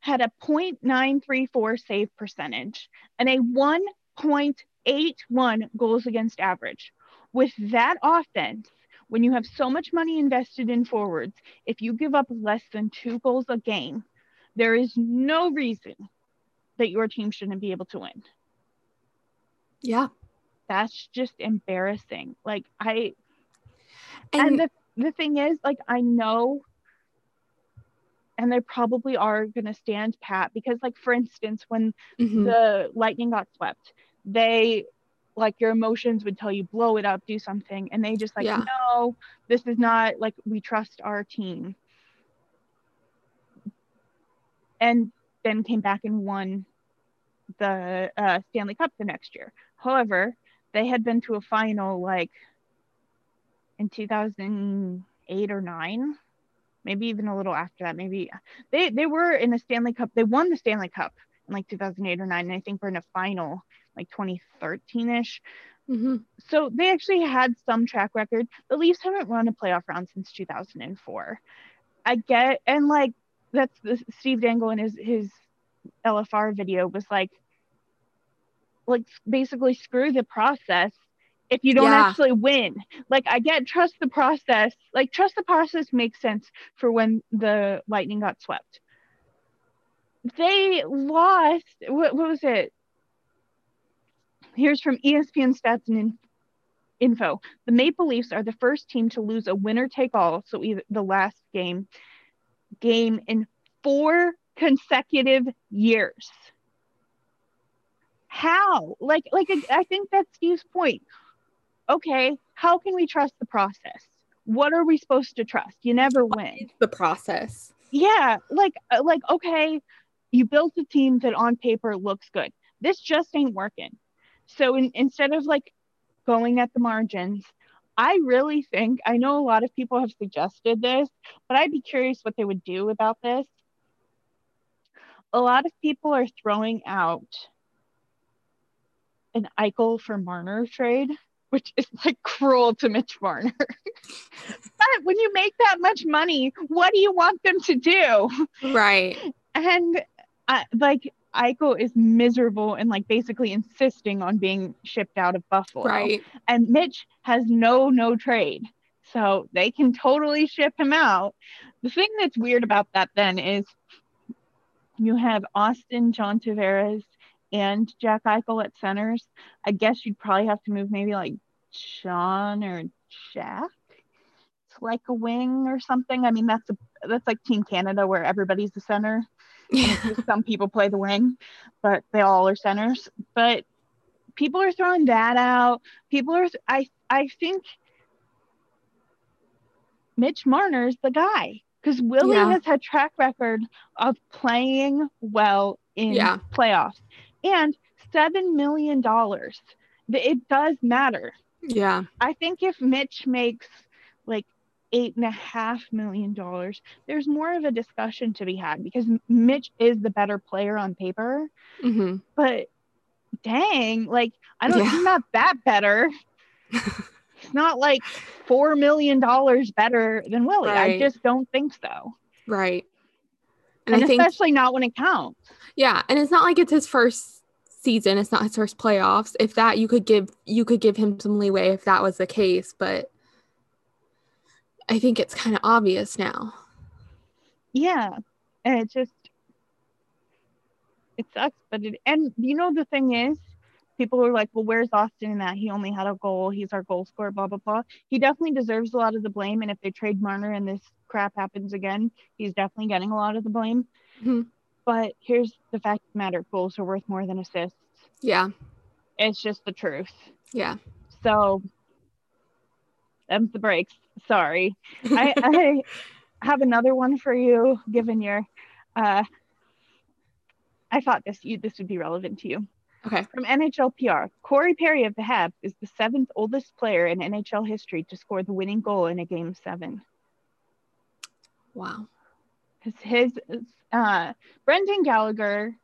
had a 0.934 save percentage and a 1.81 goals against average. With that offense, when you have so much money invested in forwards, if you give up less than two goals a game, there is no reason that your team shouldn't be able to win. Yeah. That's just embarrassing. Like I and, and the the thing is like I know and they probably are going to stand pat because like for instance when mm-hmm. the lightning got swept they like your emotions would tell you blow it up do something and they just like yeah. no this is not like we trust our team and then came back and won the uh, stanley cup the next year however they had been to a final like in 2008 or 9 maybe even a little after that maybe they they were in the stanley cup they won the stanley cup in like 2008 or 9 and i think we're in a final like 2013ish. Mm-hmm. So they actually had some track record. The Leafs haven't run a playoff round since 2004. I get, and like that's the Steve Dangle in his his LFR video was like, like basically screw the process if you don't yeah. actually win. Like I get trust the process. Like trust the process makes sense for when the Lightning got swept. They lost. What, what was it? Here's from ESPN Stats and Info. The Maple Leafs are the first team to lose a winner take all, so either the last game game in four consecutive years. How? Like, like I think that's Steve's point. Okay, how can we trust the process? What are we supposed to trust? You never win. the process. Yeah, like, uh, like okay, you built a team that on paper looks good. This just ain't working. So in, instead of like going at the margins, I really think I know a lot of people have suggested this, but I'd be curious what they would do about this. A lot of people are throwing out an Eichel for Marner trade, which is like cruel to Mitch Marner. but when you make that much money, what do you want them to do? Right. And uh, like Eichel is miserable and like basically insisting on being shipped out of Buffalo. Right. And Mitch has no no trade. So they can totally ship him out. The thing that's weird about that then is you have Austin, John Tavares, and Jack Eichel at centers. I guess you'd probably have to move maybe like Sean or Jack It's like a wing or something. I mean, that's a that's like Team Canada where everybody's the center. Some people play the wing, but they all are centers. But people are throwing that out. People are I I think Mitch Marner's the guy because Willie yeah. has had track record of playing well in yeah. playoffs and seven million dollars. It does matter. Yeah. I think if Mitch makes like eight and a half million dollars, there's more of a discussion to be had because Mitch is the better player on paper. Mm-hmm. But dang, like I don't, yeah. he's not that better. it's not like four million dollars better than Willie. Right. I just don't think so. Right. And, and especially think, not when it counts. Yeah, and it's not like it's his first season. It's not his first playoffs. If that you could give you could give him some leeway if that was the case, but I think it's kind of obvious now. Yeah. And it just it sucks, but it and you know the thing is, people are like, well, where's Austin in that? He only had a goal. He's our goal scorer, blah blah blah. He definitely deserves a lot of the blame. And if they trade Marner and this crap happens again, he's definitely getting a lot of the blame. Mm-hmm. But here's the fact of the matter: goals are worth more than assists. Yeah. It's just the truth. Yeah. So them's the breaks. Sorry. I, I have another one for you, given your uh I thought this you this would be relevant to you. Okay. From NHL PR, Corey Perry of the Habs is the seventh oldest player in NHL history to score the winning goal in a game seven. Wow. His, his uh, Brendan Gallagher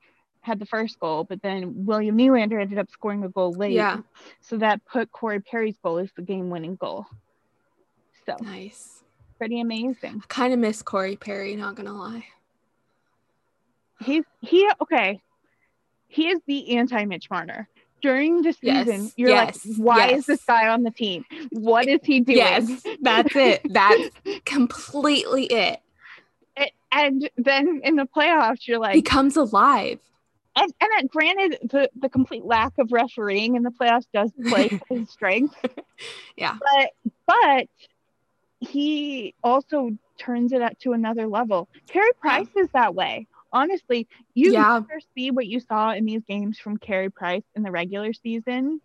had the first goal, but then William Nylander ended up scoring a goal late. Yeah. So that put Corey Perry's goal as the game winning goal. So nice. Pretty amazing. I kind of miss Corey Perry, not gonna lie. He's he okay. He is the anti Mitch Marner. During the season, yes, you're yes, like, why yes. is this guy on the team? What is he doing? Yes, that's it. That's completely it. And then in the playoffs, you're like, he comes alive and and that, granted, the the complete lack of refereeing in the playoffs does play his strength. Yeah, but but he also turns it up to another level. Carey Price yeah. is that way. Honestly, you yeah. never see what you saw in these games from Carey Price in the regular season.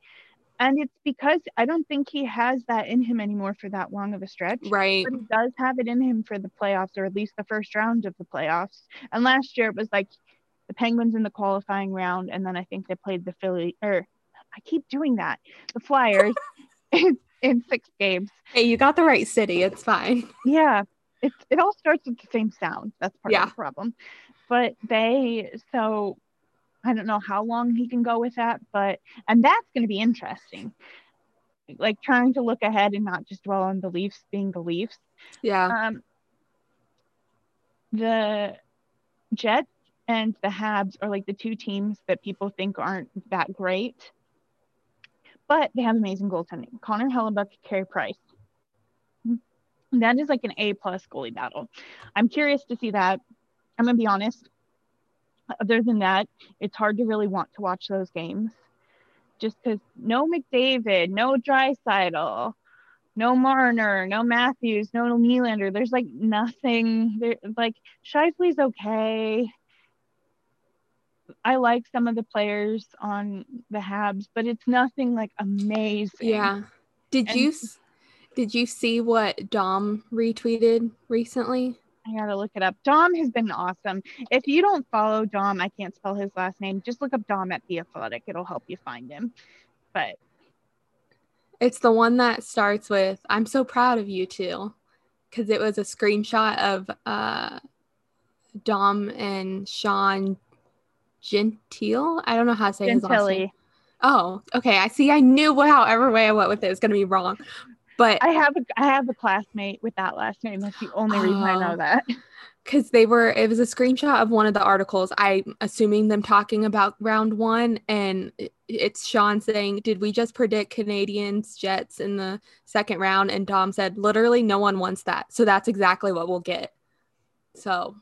And it's because I don't think he has that in him anymore for that long of a stretch. Right. But he does have it in him for the playoffs, or at least the first round of the playoffs. And last year it was like the Penguins in the qualifying round, and then I think they played the Philly or I keep doing that. The Flyers in, in six games. Hey, you got the right city. It's fine. Yeah. It's it all starts with the same sound. That's part yeah. of the problem. But they so I don't know how long he can go with that, but and that's gonna be interesting. Like trying to look ahead and not just dwell on the Leafs being the Leafs. Yeah. Um the Jets and the Habs are like the two teams that people think aren't that great, but they have amazing goaltending. Connor Hellebuyck, Carey Price. That is like an A plus goalie battle. I'm curious to see that. I'm gonna be honest. Other than that, it's hard to really want to watch those games, just because no McDavid, no Draisaitl, no Marner, no Matthews, no Nylander. There's like nothing. There, like Scheifele's okay. I like some of the players on the Habs, but it's nothing like amazing. Yeah. Did and, you did you see what Dom retweeted recently? I gotta look it up. Dom has been awesome. If you don't follow Dom, I can't spell his last name. Just look up Dom at the Athletic. It'll help you find him. But it's the one that starts with "I'm so proud of you too," because it was a screenshot of uh, Dom and Sean Gentile. I don't know how to say Gentili. his last name. Oh, okay. I see. I knew however way I went with it, it was going to be wrong. But I have a I have a classmate with that last name. That's the only reason I know oh. that. Because they were, it was a screenshot of one of the articles. I'm assuming them talking about round one, and it's Sean saying, "Did we just predict Canadiens Jets in the second round?" And Dom said, "Literally, no one wants that. So that's exactly what we'll get." So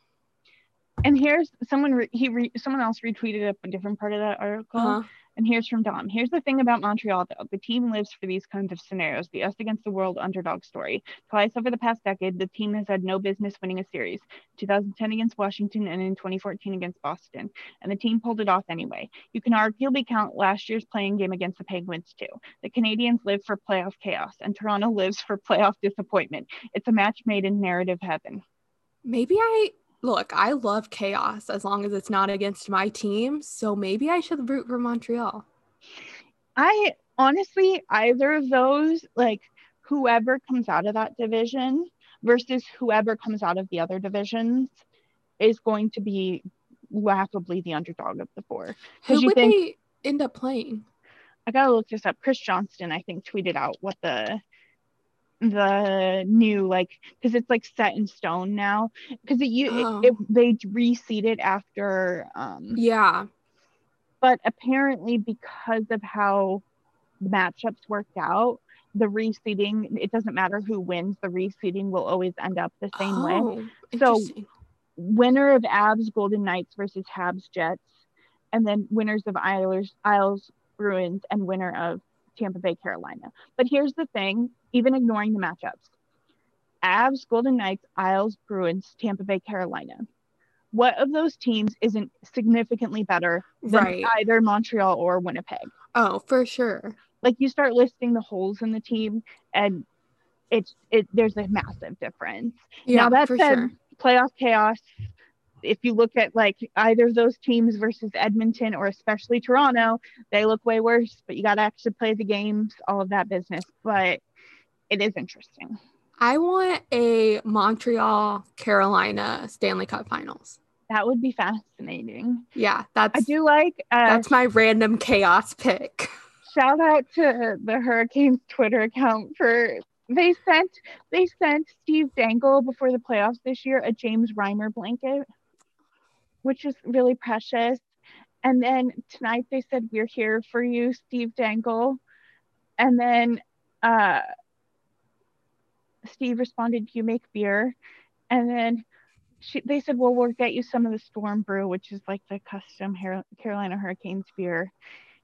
and here's someone re- he re- someone else retweeted up a different part of that article uh-huh. And here's from dom here's the thing about montreal though. The team lives for these kinds of scenarios the us against the world underdog story. Twice over the past decade the team has had no business winning a series. 2010 against washington and in 2014 against boston. And the team pulled it off anyway. You can arguably count last year's playing game against the penguins too. The canadiens live for playoff chaos and toronto lives for playoff disappointment. It's a match made in narrative heaven. Maybe i look, I love chaos as long as it's not against my team. So maybe I should root for Montreal. I honestly, either of those, like whoever comes out of that division versus whoever comes out of the other divisions is going to be laughably the underdog of the four. Who would think, they end up playing? I gotta look this up. Chris Johnston, I think, tweeted out what the the new like because it's like set in stone now. Because it you oh. it, it, they reseeded after um yeah. but apparently because of how the matchups worked out the reseeding it doesn't matter who wins the reseeding will always end up the same oh, way so winner of Avs Golden Knights versus Habs Jets and then winners of Isles Isles Bruins and winner of Tampa Bay Carolina. But here's the thing even ignoring the matchups. Avs, Golden Knights, Isles, Bruins, Tampa Bay, Carolina. What of those teams isn't significantly better than right. either Montreal or Winnipeg? Oh, for sure. Like you start listing the holes in the team and it's it there's a massive difference. Yeah, now that said, sure. playoff chaos. If you look at like either of those teams versus Edmonton or especially Toronto, they look way worse, but you got to actually play the games, all of that business. But it is interesting. I want a Montreal Carolina Stanley Cup Finals. That would be fascinating. Yeah, that's I do like uh, that's my random chaos pick. Shout out to the Hurricanes Twitter account for they sent they sent Steve Dangle before the playoffs this year a James Reimer blanket, which is really precious. And then tonight they said we're here for you, Steve Dangle. And then uh Steve responded, "You make beer," and then she, they said, "Well, we'll get you some of the Storm Brew, which is like the custom Her- Carolina Hurricanes beer."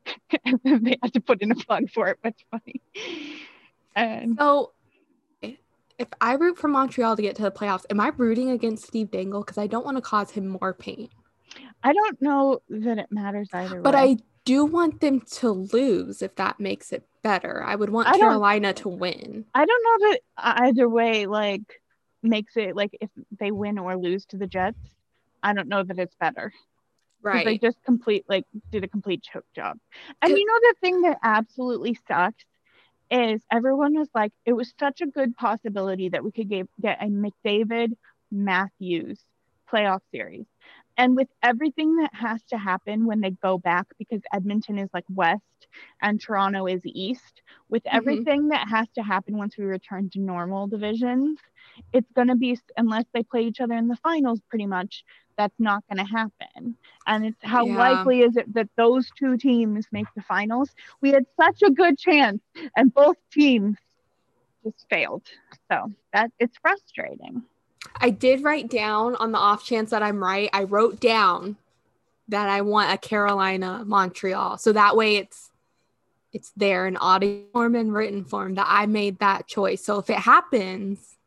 and then they had to put in a plug for it, but it's funny. And so, if I root for Montreal to get to the playoffs, am I rooting against Steve Dangle because I don't want to cause him more pain? I don't know that it matters either. But way. I do you want them to lose if that makes it better. I would want I Carolina to win. I don't know that either way like makes it like if they win or lose to the Jets. I don't know that it's better. Right. They just complete like did a complete choke job. And you know the thing that absolutely sucks is everyone was like it was such a good possibility that we could get, get a McDavid Matthews playoff series. And with everything that has to happen when they go back, because Edmonton is like west and Toronto is east, with mm-hmm. everything that has to happen once we return to normal divisions, it's going to be, unless they play each other in the finals, pretty much, that's not going to happen. And it's how yeah. likely is it that those two teams make the finals? We had such a good chance, and both teams just failed. So that it's frustrating. I did write down on the off chance that I'm right. I wrote down that I want a Carolina Montreal. So that way it's it's there in audio form and written form that I made that choice. So if it happens,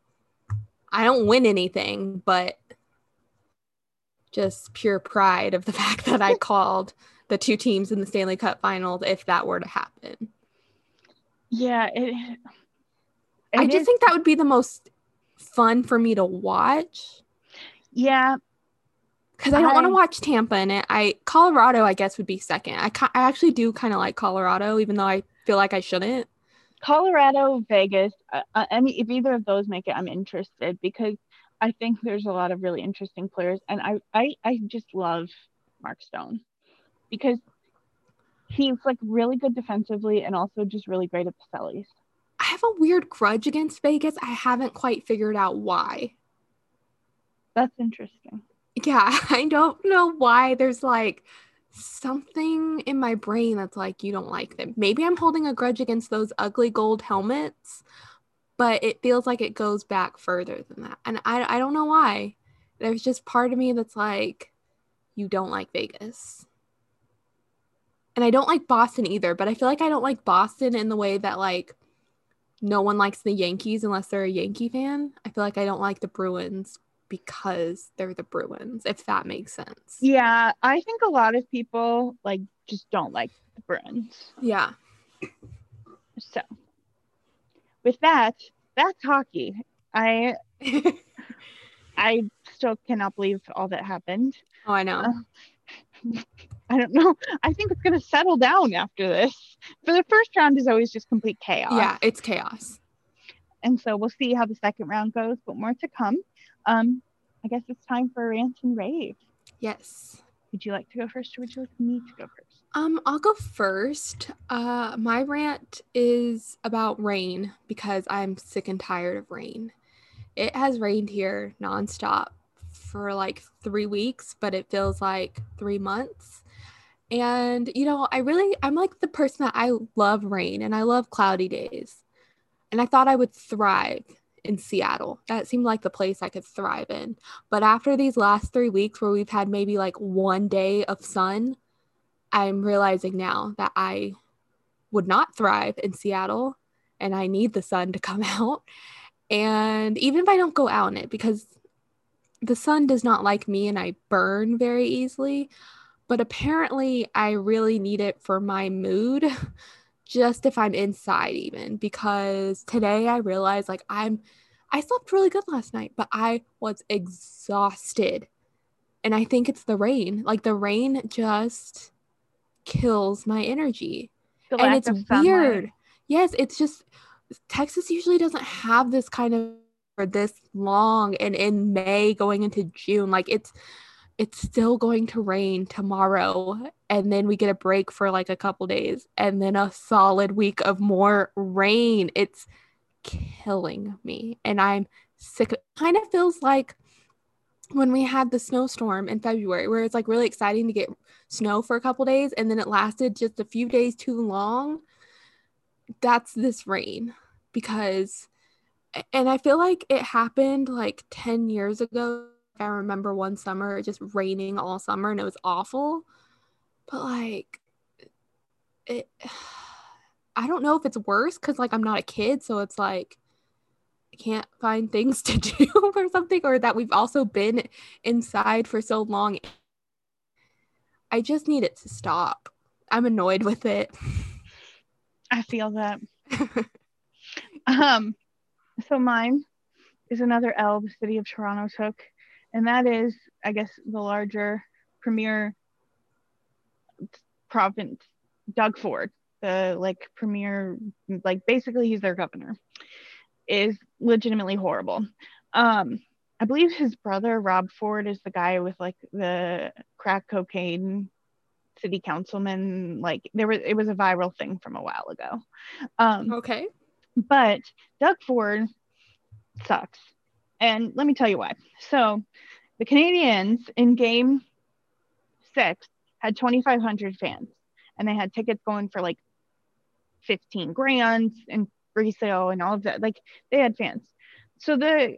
I don't win anything, but just pure pride of the fact that I called the two teams in the Stanley Cup finals if that were to happen. Yeah, it, it I just is, think that would be the most fun for me to watch. Yeah, because I don't want to watch Tampa in it. I Colorado, I guess, would be second. I I actually do kind of like Colorado, even though I feel like I shouldn't. Colorado, Vegas, uh, uh, any if either of those make it, I'm interested because I think there's a lot of really interesting players, and I I I just love Mark Stone because he's like really good defensively and also just really great at the cellies. I have a weird grudge against Vegas. I haven't quite figured out why. That's interesting. Yeah, I don't know why there's like something in my brain that's like you don't like them. Maybe I'm holding a grudge against those ugly gold helmets, but it feels like it goes back further than that. And I I don't know why. There's just part of me that's like you don't like Vegas. And I don't like Boston either, but I feel like I don't like Boston in the way that like no one likes the Yankees unless they're a Yankee fan. I feel like I don't like the Bruins because they're the Bruins, if that makes sense. Yeah, I think a lot of people like just don't like the Bruins. Yeah. So, with that, that's hockey. I I still cannot believe all that happened. Oh, I know. Uh, I don't know. I think it's going to settle down after this. For the first round is always just complete chaos. Yeah, it's chaos. And so we'll see how the second round goes, but more to come. Um, I guess it's time for a rant and rave. Yes. Would you like to go first, or would you like me to go first? Um, I'll go first. Uh, my rant is about rain because I'm sick and tired of rain. It has rained here nonstop for like three weeks, but it feels like three months. And, you know, I really, I'm like the person that I love rain and I love cloudy days. And I thought I would thrive in Seattle. That seemed like the place I could thrive in. But after these last three weeks where we've had maybe like one day of sun, I'm realizing now that I would not thrive in Seattle and I need the sun to come out. And even if I don't go out in it, because the sun does not like me and I burn very easily, but apparently I really need it for my mood. just if I'm inside even because today I realized like I'm I slept really good last night, but I was exhausted. And I think it's the rain. Like the rain just kills my energy. and it's weird. Yes, it's just Texas usually doesn't have this kind of for this long and in May going into June like it's it's still going to rain tomorrow and then we get a break for like a couple days and then a solid week of more rain. It's killing me and i'm sick kind of feels like when we had the snowstorm in february where it's like really exciting to get snow for a couple days and then it lasted just a few days too long. That's this rain because and i feel like it happened like 10 years ago I remember one summer just raining all summer and it was awful. But like it I don't know if it's worse cuz like I'm not a kid so it's like I can't find things to do or something or that we've also been inside for so long. I just need it to stop. I'm annoyed with it. I feel that. um so mine is another L the city of Toronto took and that is, I guess, the larger premier province, Doug Ford, the like premier, like basically he's their governor, is legitimately horrible. Um, I believe his brother Rob Ford is the guy with like the crack cocaine city councilman. Like there was, it was a viral thing from a while ago. Um, okay. But Doug Ford sucks. And let me tell you why. So the Canadiens in game six had 2,500 fans and they had tickets going for like 15 grand and resale and all of that. Like they had fans. So the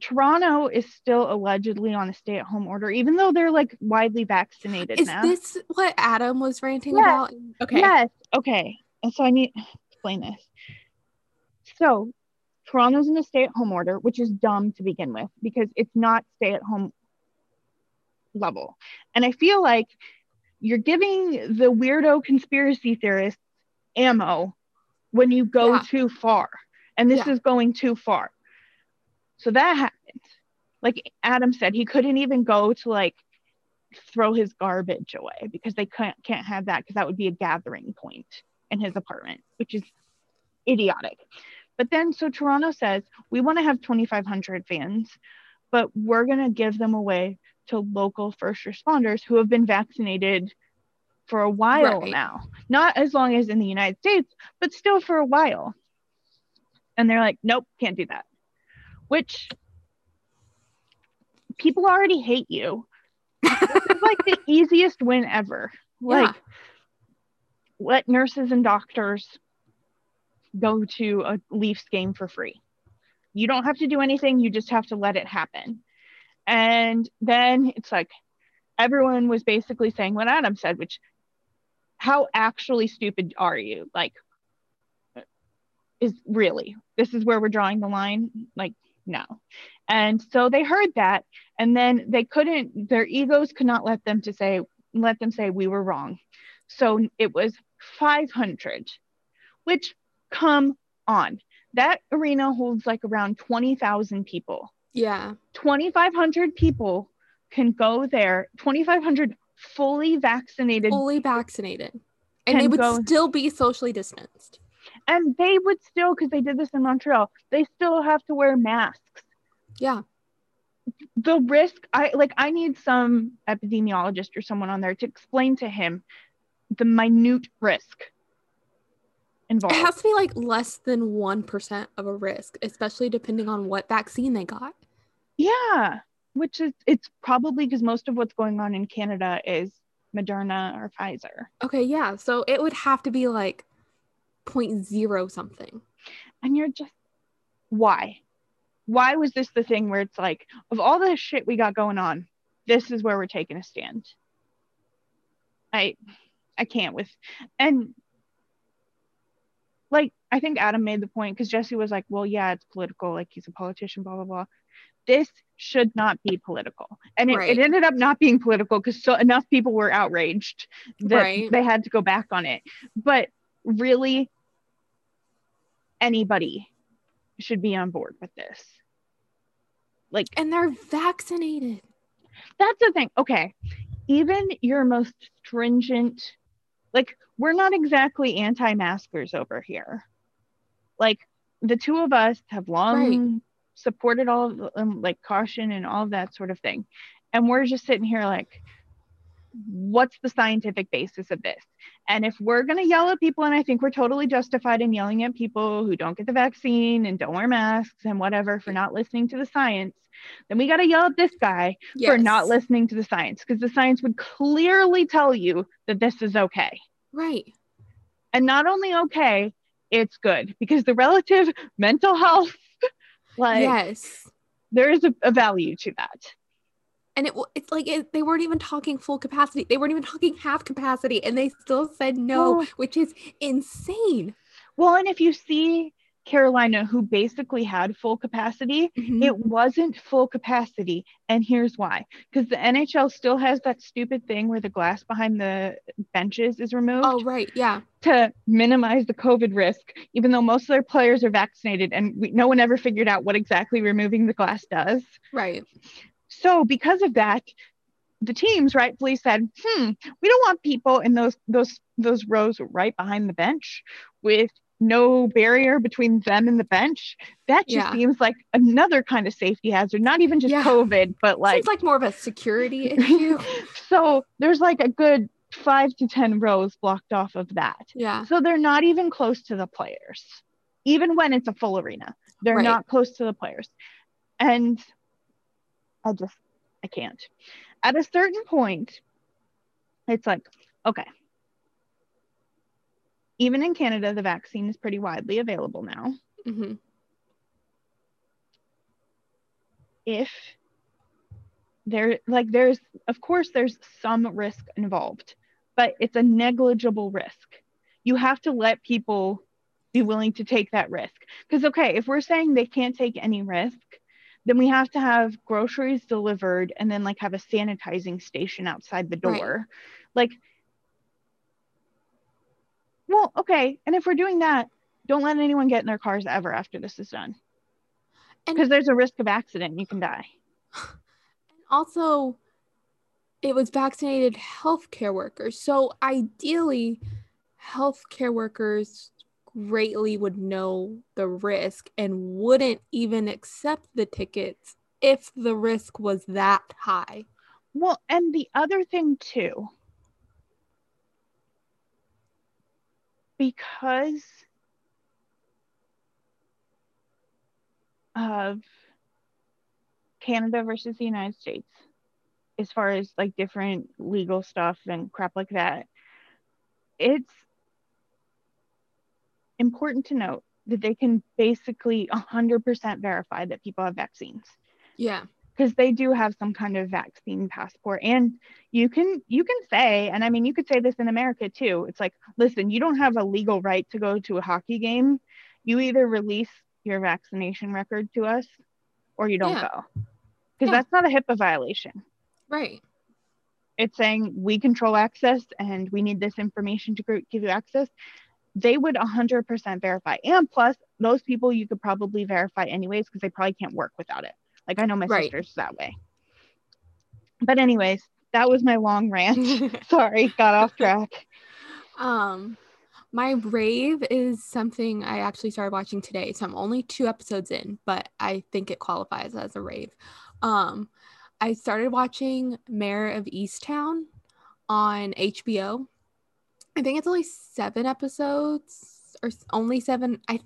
Toronto is still allegedly on a stay at home order, even though they're like widely vaccinated is now. Is this what Adam was ranting yes. about? Okay. Yes. Okay. And so I need to explain this. So Toronto's in a stay at home order, which is dumb to begin with because it's not stay at home level. And I feel like you're giving the weirdo conspiracy theorists ammo when you go yeah. too far. And this yeah. is going too far. So that happened. Like Adam said, he couldn't even go to like throw his garbage away because they can't can't have that because that would be a gathering point in his apartment, which is idiotic. But then so Toronto says, we want to have 2,500 fans, but we're going to give them away to local first responders who have been vaccinated for a while right. now. Not as long as in the United States, but still for a while. And they're like, nope, can't do that. Which people already hate you. this is like the easiest win ever. Like, yeah. let nurses and doctors go to a Leafs game for free. You don't have to do anything, you just have to let it happen. And then it's like everyone was basically saying what Adam said, which how actually stupid are you? Like, is really this is where we're drawing the line? Like, no. And so they heard that, and then they couldn't, their egos could not let them to say, let them say we were wrong. So it was 500, which come on. That arena holds like around 20,000 people. Yeah. 2,500 people can go there, 2,500 fully vaccinated. Fully vaccinated. And they would go, still be socially distanced. And they would still, because they did this in Montreal, they still have to wear masks. Yeah. The risk, I like, I need some epidemiologist or someone on there to explain to him the minute risk involved. It has to be like less than 1% of a risk, especially depending on what vaccine they got. Yeah, which is it's probably because most of what's going on in Canada is Moderna or Pfizer. Okay, yeah. So it would have to be like 0.0 something. And you're just why? Why was this the thing where it's like of all the shit we got going on, this is where we're taking a stand. I I can't with and like I think Adam made the point because Jesse was like, well, yeah, it's political, like he's a politician, blah blah blah. This should not be political, and it, right. it ended up not being political because so enough people were outraged that right. they had to go back on it. But really, anybody should be on board with this. Like, and they're vaccinated. That's the thing. Okay, even your most stringent like we're not exactly anti-maskers over here like the two of us have long right. supported all of, um, like caution and all of that sort of thing and we're just sitting here like what's the scientific basis of this and if we're going to yell at people and i think we're totally justified in yelling at people who don't get the vaccine and don't wear masks and whatever for not listening to the science then we got to yell at this guy yes. for not listening to the science because the science would clearly tell you that this is okay. Right. And not only okay, it's good because the relative mental health, like, yes, there is a, a value to that. And it it's like it, they weren't even talking full capacity. They weren't even talking half capacity, and they still said no, well, which is insane. Well, and if you see Carolina, who basically had full capacity, mm-hmm. it wasn't full capacity. And here's why because the NHL still has that stupid thing where the glass behind the benches is removed. Oh, right. Yeah. To minimize the COVID risk, even though most of their players are vaccinated and we, no one ever figured out what exactly removing the glass does. Right. So, because of that, the teams rightfully said, "Hmm, we don't want people in those those those rows right behind the bench with no barrier between them and the bench, that just yeah. seems like another kind of safety hazard, not even just yeah. COVID, but like it's like more of a security issue. so there's like a good five to 10 rows blocked off of that. Yeah. So they're not even close to the players, even when it's a full arena. They're right. not close to the players. And I just, I can't. At a certain point, it's like, okay, even in Canada, the vaccine is pretty widely available now. Mm-hmm. if there like there's of course there's some risk involved but it's a negligible risk you have to let people be willing to take that risk because okay if we're saying they can't take any risk then we have to have groceries delivered and then like have a sanitizing station outside the door right. like well okay and if we're doing that don't let anyone get in their cars ever after this is done because there's a risk of accident you can die also it was vaccinated healthcare workers. So ideally, healthcare workers greatly would know the risk and wouldn't even accept the tickets if the risk was that high. Well, and the other thing too, because of Canada versus the United States as far as like different legal stuff and crap like that. It's important to note that they can basically 100% verify that people have vaccines. Yeah. Because they do have some kind of vaccine passport. And you can you can say, and I mean you could say this in America too. It's like, listen, you don't have a legal right to go to a hockey game. You either release your vaccination record to us or you don't yeah. go because yeah. that's not a HIPAA violation. Right. It's saying we control access and we need this information to give you access. They would 100% verify. And plus, those people you could probably verify anyways because they probably can't work without it. Like I know my right. sister's that way. But anyways, that was my long rant. Sorry, got off track. Um my rave is something I actually started watching today. So I'm only two episodes in, but I think it qualifies as a rave. Um, I started watching Mare of Easttown on HBO. I think it's only seven episodes or only seven. I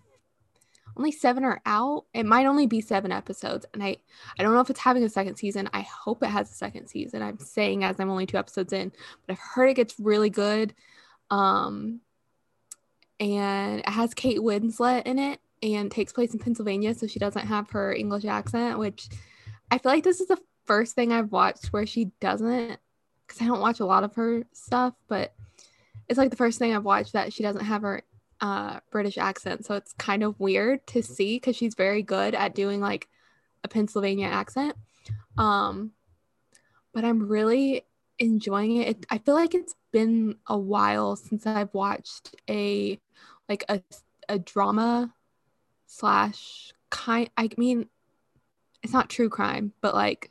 only seven are out. It might only be seven episodes, and I I don't know if it's having a second season. I hope it has a second season. I'm saying as I'm only two episodes in, but I've heard it gets really good. Um, and it has Kate Winslet in it and takes place in Pennsylvania, so she doesn't have her English accent, which I feel like this is the first thing I've watched where she doesn't, because I don't watch a lot of her stuff, but it's like the first thing I've watched that she doesn't have her uh, British accent. So it's kind of weird to see because she's very good at doing like a Pennsylvania accent. Um, but I'm really enjoying it. it. I feel like it's been a while since I've watched a like a a drama slash kind. I mean, it's not true crime, but like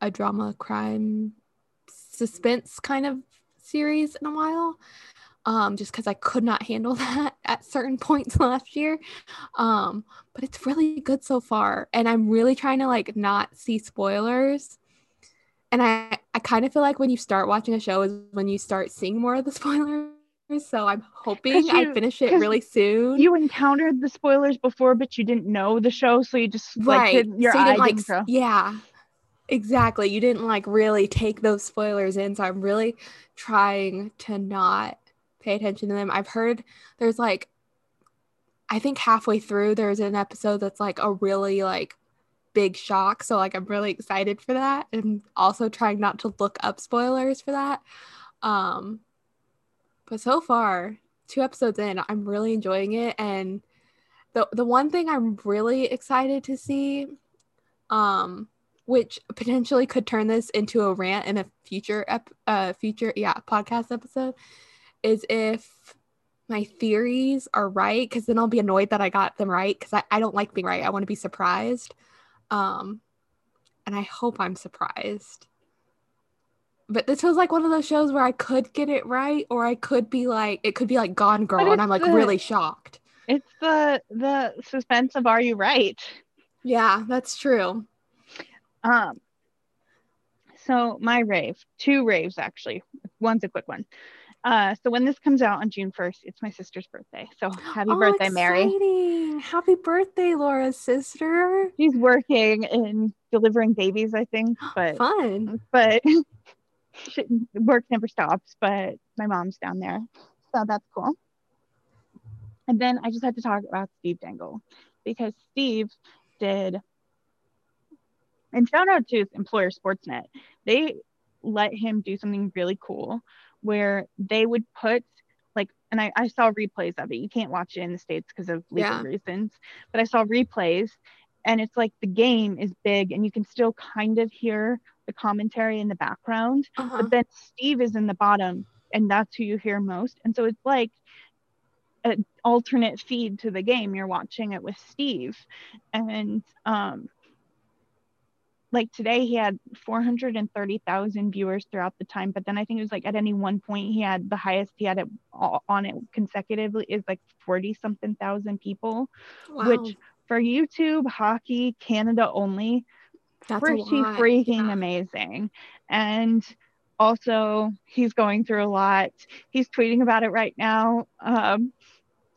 a drama crime suspense kind of series in a while. Um, just because I could not handle that at certain points last year. Um, but it's really good so far. And I'm really trying to like not see spoilers. And I, I kind of feel like when you start watching a show is when you start seeing more of the spoilers so I'm hoping you, I finish it really soon. You encountered the spoilers before, but you didn't know the show, so you just right. like your so eye didn't, like, Yeah, exactly. You didn't like really take those spoilers in, so I'm really trying to not pay attention to them. I've heard there's like, I think halfway through there's an episode that's like a really like big shock, so like I'm really excited for that, and also trying not to look up spoilers for that. Um, but so far, two episodes in, I'm really enjoying it. And the the one thing I'm really excited to see, um, which potentially could turn this into a rant in a future ep uh future yeah podcast episode, is if my theories are right, because then I'll be annoyed that I got them right because I, I don't like being right. I want to be surprised. Um and I hope I'm surprised but this was like one of those shows where I could get it right, or I could be like, it could be like Gone Girl, and I'm like the, really shocked. It's the the suspense of Are you right? Yeah, that's true. Um. So my rave, two raves actually. One's a quick one. Uh, so when this comes out on June 1st, it's my sister's birthday. So happy oh, birthday, exciting. Mary. Happy birthday, Laura's sister. She's working and delivering babies, I think. But fun. But work never stops, but my mom's down there. So that's cool. And then I just had to talk about Steve Dangle because Steve did and shout out to employer Sportsnet. They let him do something really cool where they would put like and I, I saw replays of it. You can't watch it in the States because of legal yeah. reasons, but I saw replays and it's like the game is big and you can still kind of hear the commentary in the background, uh-huh. but then Steve is in the bottom and that's who you hear most. And so it's like an alternate feed to the game. You're watching it with Steve. And um like today he had 430,000 viewers throughout the time but then I think it was like at any one point he had the highest he had it on it consecutively is like 40 something thousand people wow. which for YouTube hockey Canada only That's pretty freaking yeah. amazing and also he's going through a lot he's tweeting about it right now um,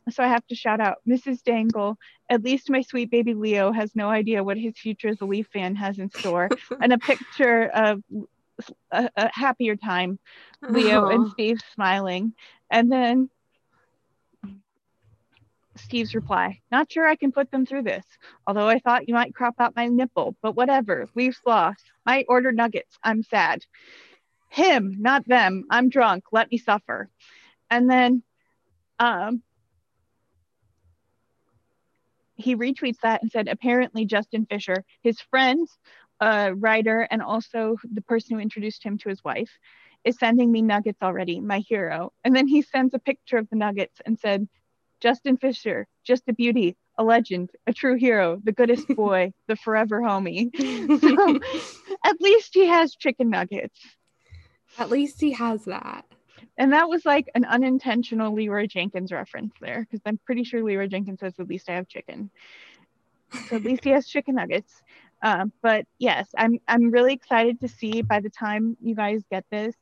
so I have to shout out Mrs. Dangle. At least my sweet baby Leo has no idea what his future as a Leaf fan has in store. and a picture of a, a happier time, Leo and Steve smiling. And then Steve's reply, not sure I can put them through this. Although I thought you might crop out my nipple, but whatever. Leafs lost. Might order nuggets. I'm sad. Him, not them. I'm drunk. Let me suffer. And then um, he retweets that and said apparently Justin Fisher, his friend, uh, writer, and also the person who introduced him to his wife, is sending me nuggets already, my hero. And then he sends a picture of the nuggets and said, Justin Fisher, just a beauty, a legend, a true hero, the goodest boy, the forever homie. so at least he has chicken nuggets. At least he has that. And that was like an unintentional Leeroy Jenkins reference there, because I'm pretty sure Leeroy Jenkins says, at least I have chicken. So at least he has chicken nuggets. Uh, but yes, I'm I'm really excited to see by the time you guys get this,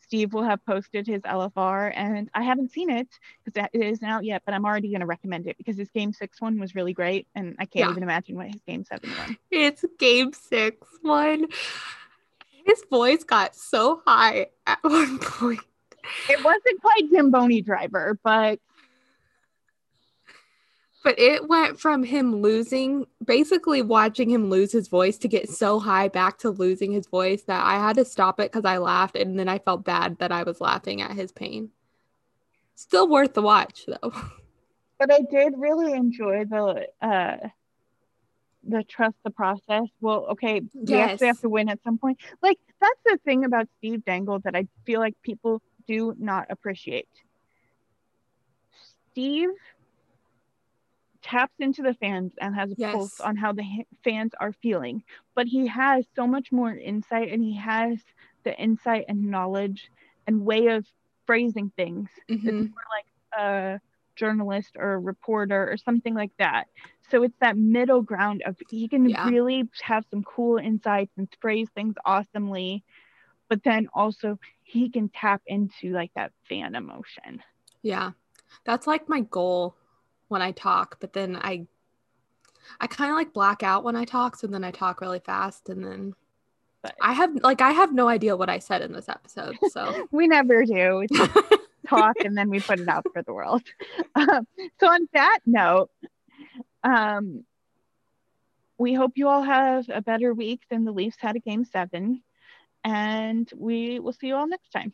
Steve will have posted his LFR, and I haven't seen it because it isn't out yet. But I'm already going to recommend it because his Game Six one was really great, and I can't yeah. even imagine what his Game Seven one. It's Game Six one. His voice got so high at one point it wasn't quite Zamboni driver, but but it went from him losing basically watching him lose his voice to get so high back to losing his voice that I had to stop it because I laughed and then I felt bad that I was laughing at his pain. Still worth the watch though. But I did really enjoy the uh the trust the process. Well, okay, yes. we actually have to win at some point. Like that's the thing about Steve Dangle that I feel like people do not appreciate. Steve taps into the fans and has a yes. pulse on how the fans are feeling, but he has so much more insight and he has the insight and knowledge and way of phrasing things. Mm-hmm. It's more like a journalist or a reporter or something like that. So it's that middle ground of he can yeah. really have some cool insights and phrase things awesomely but then also he can tap into like that fan emotion. Yeah. That's like my goal when I talk, but then I I kind of like black out when I talk, so then I talk really fast and then but I have like I have no idea what I said in this episode. So we never do. talk and then we put it out for the world. Um, so on that note, um, we hope you all have a better week than the Leafs had a game seven and we will see you all next time.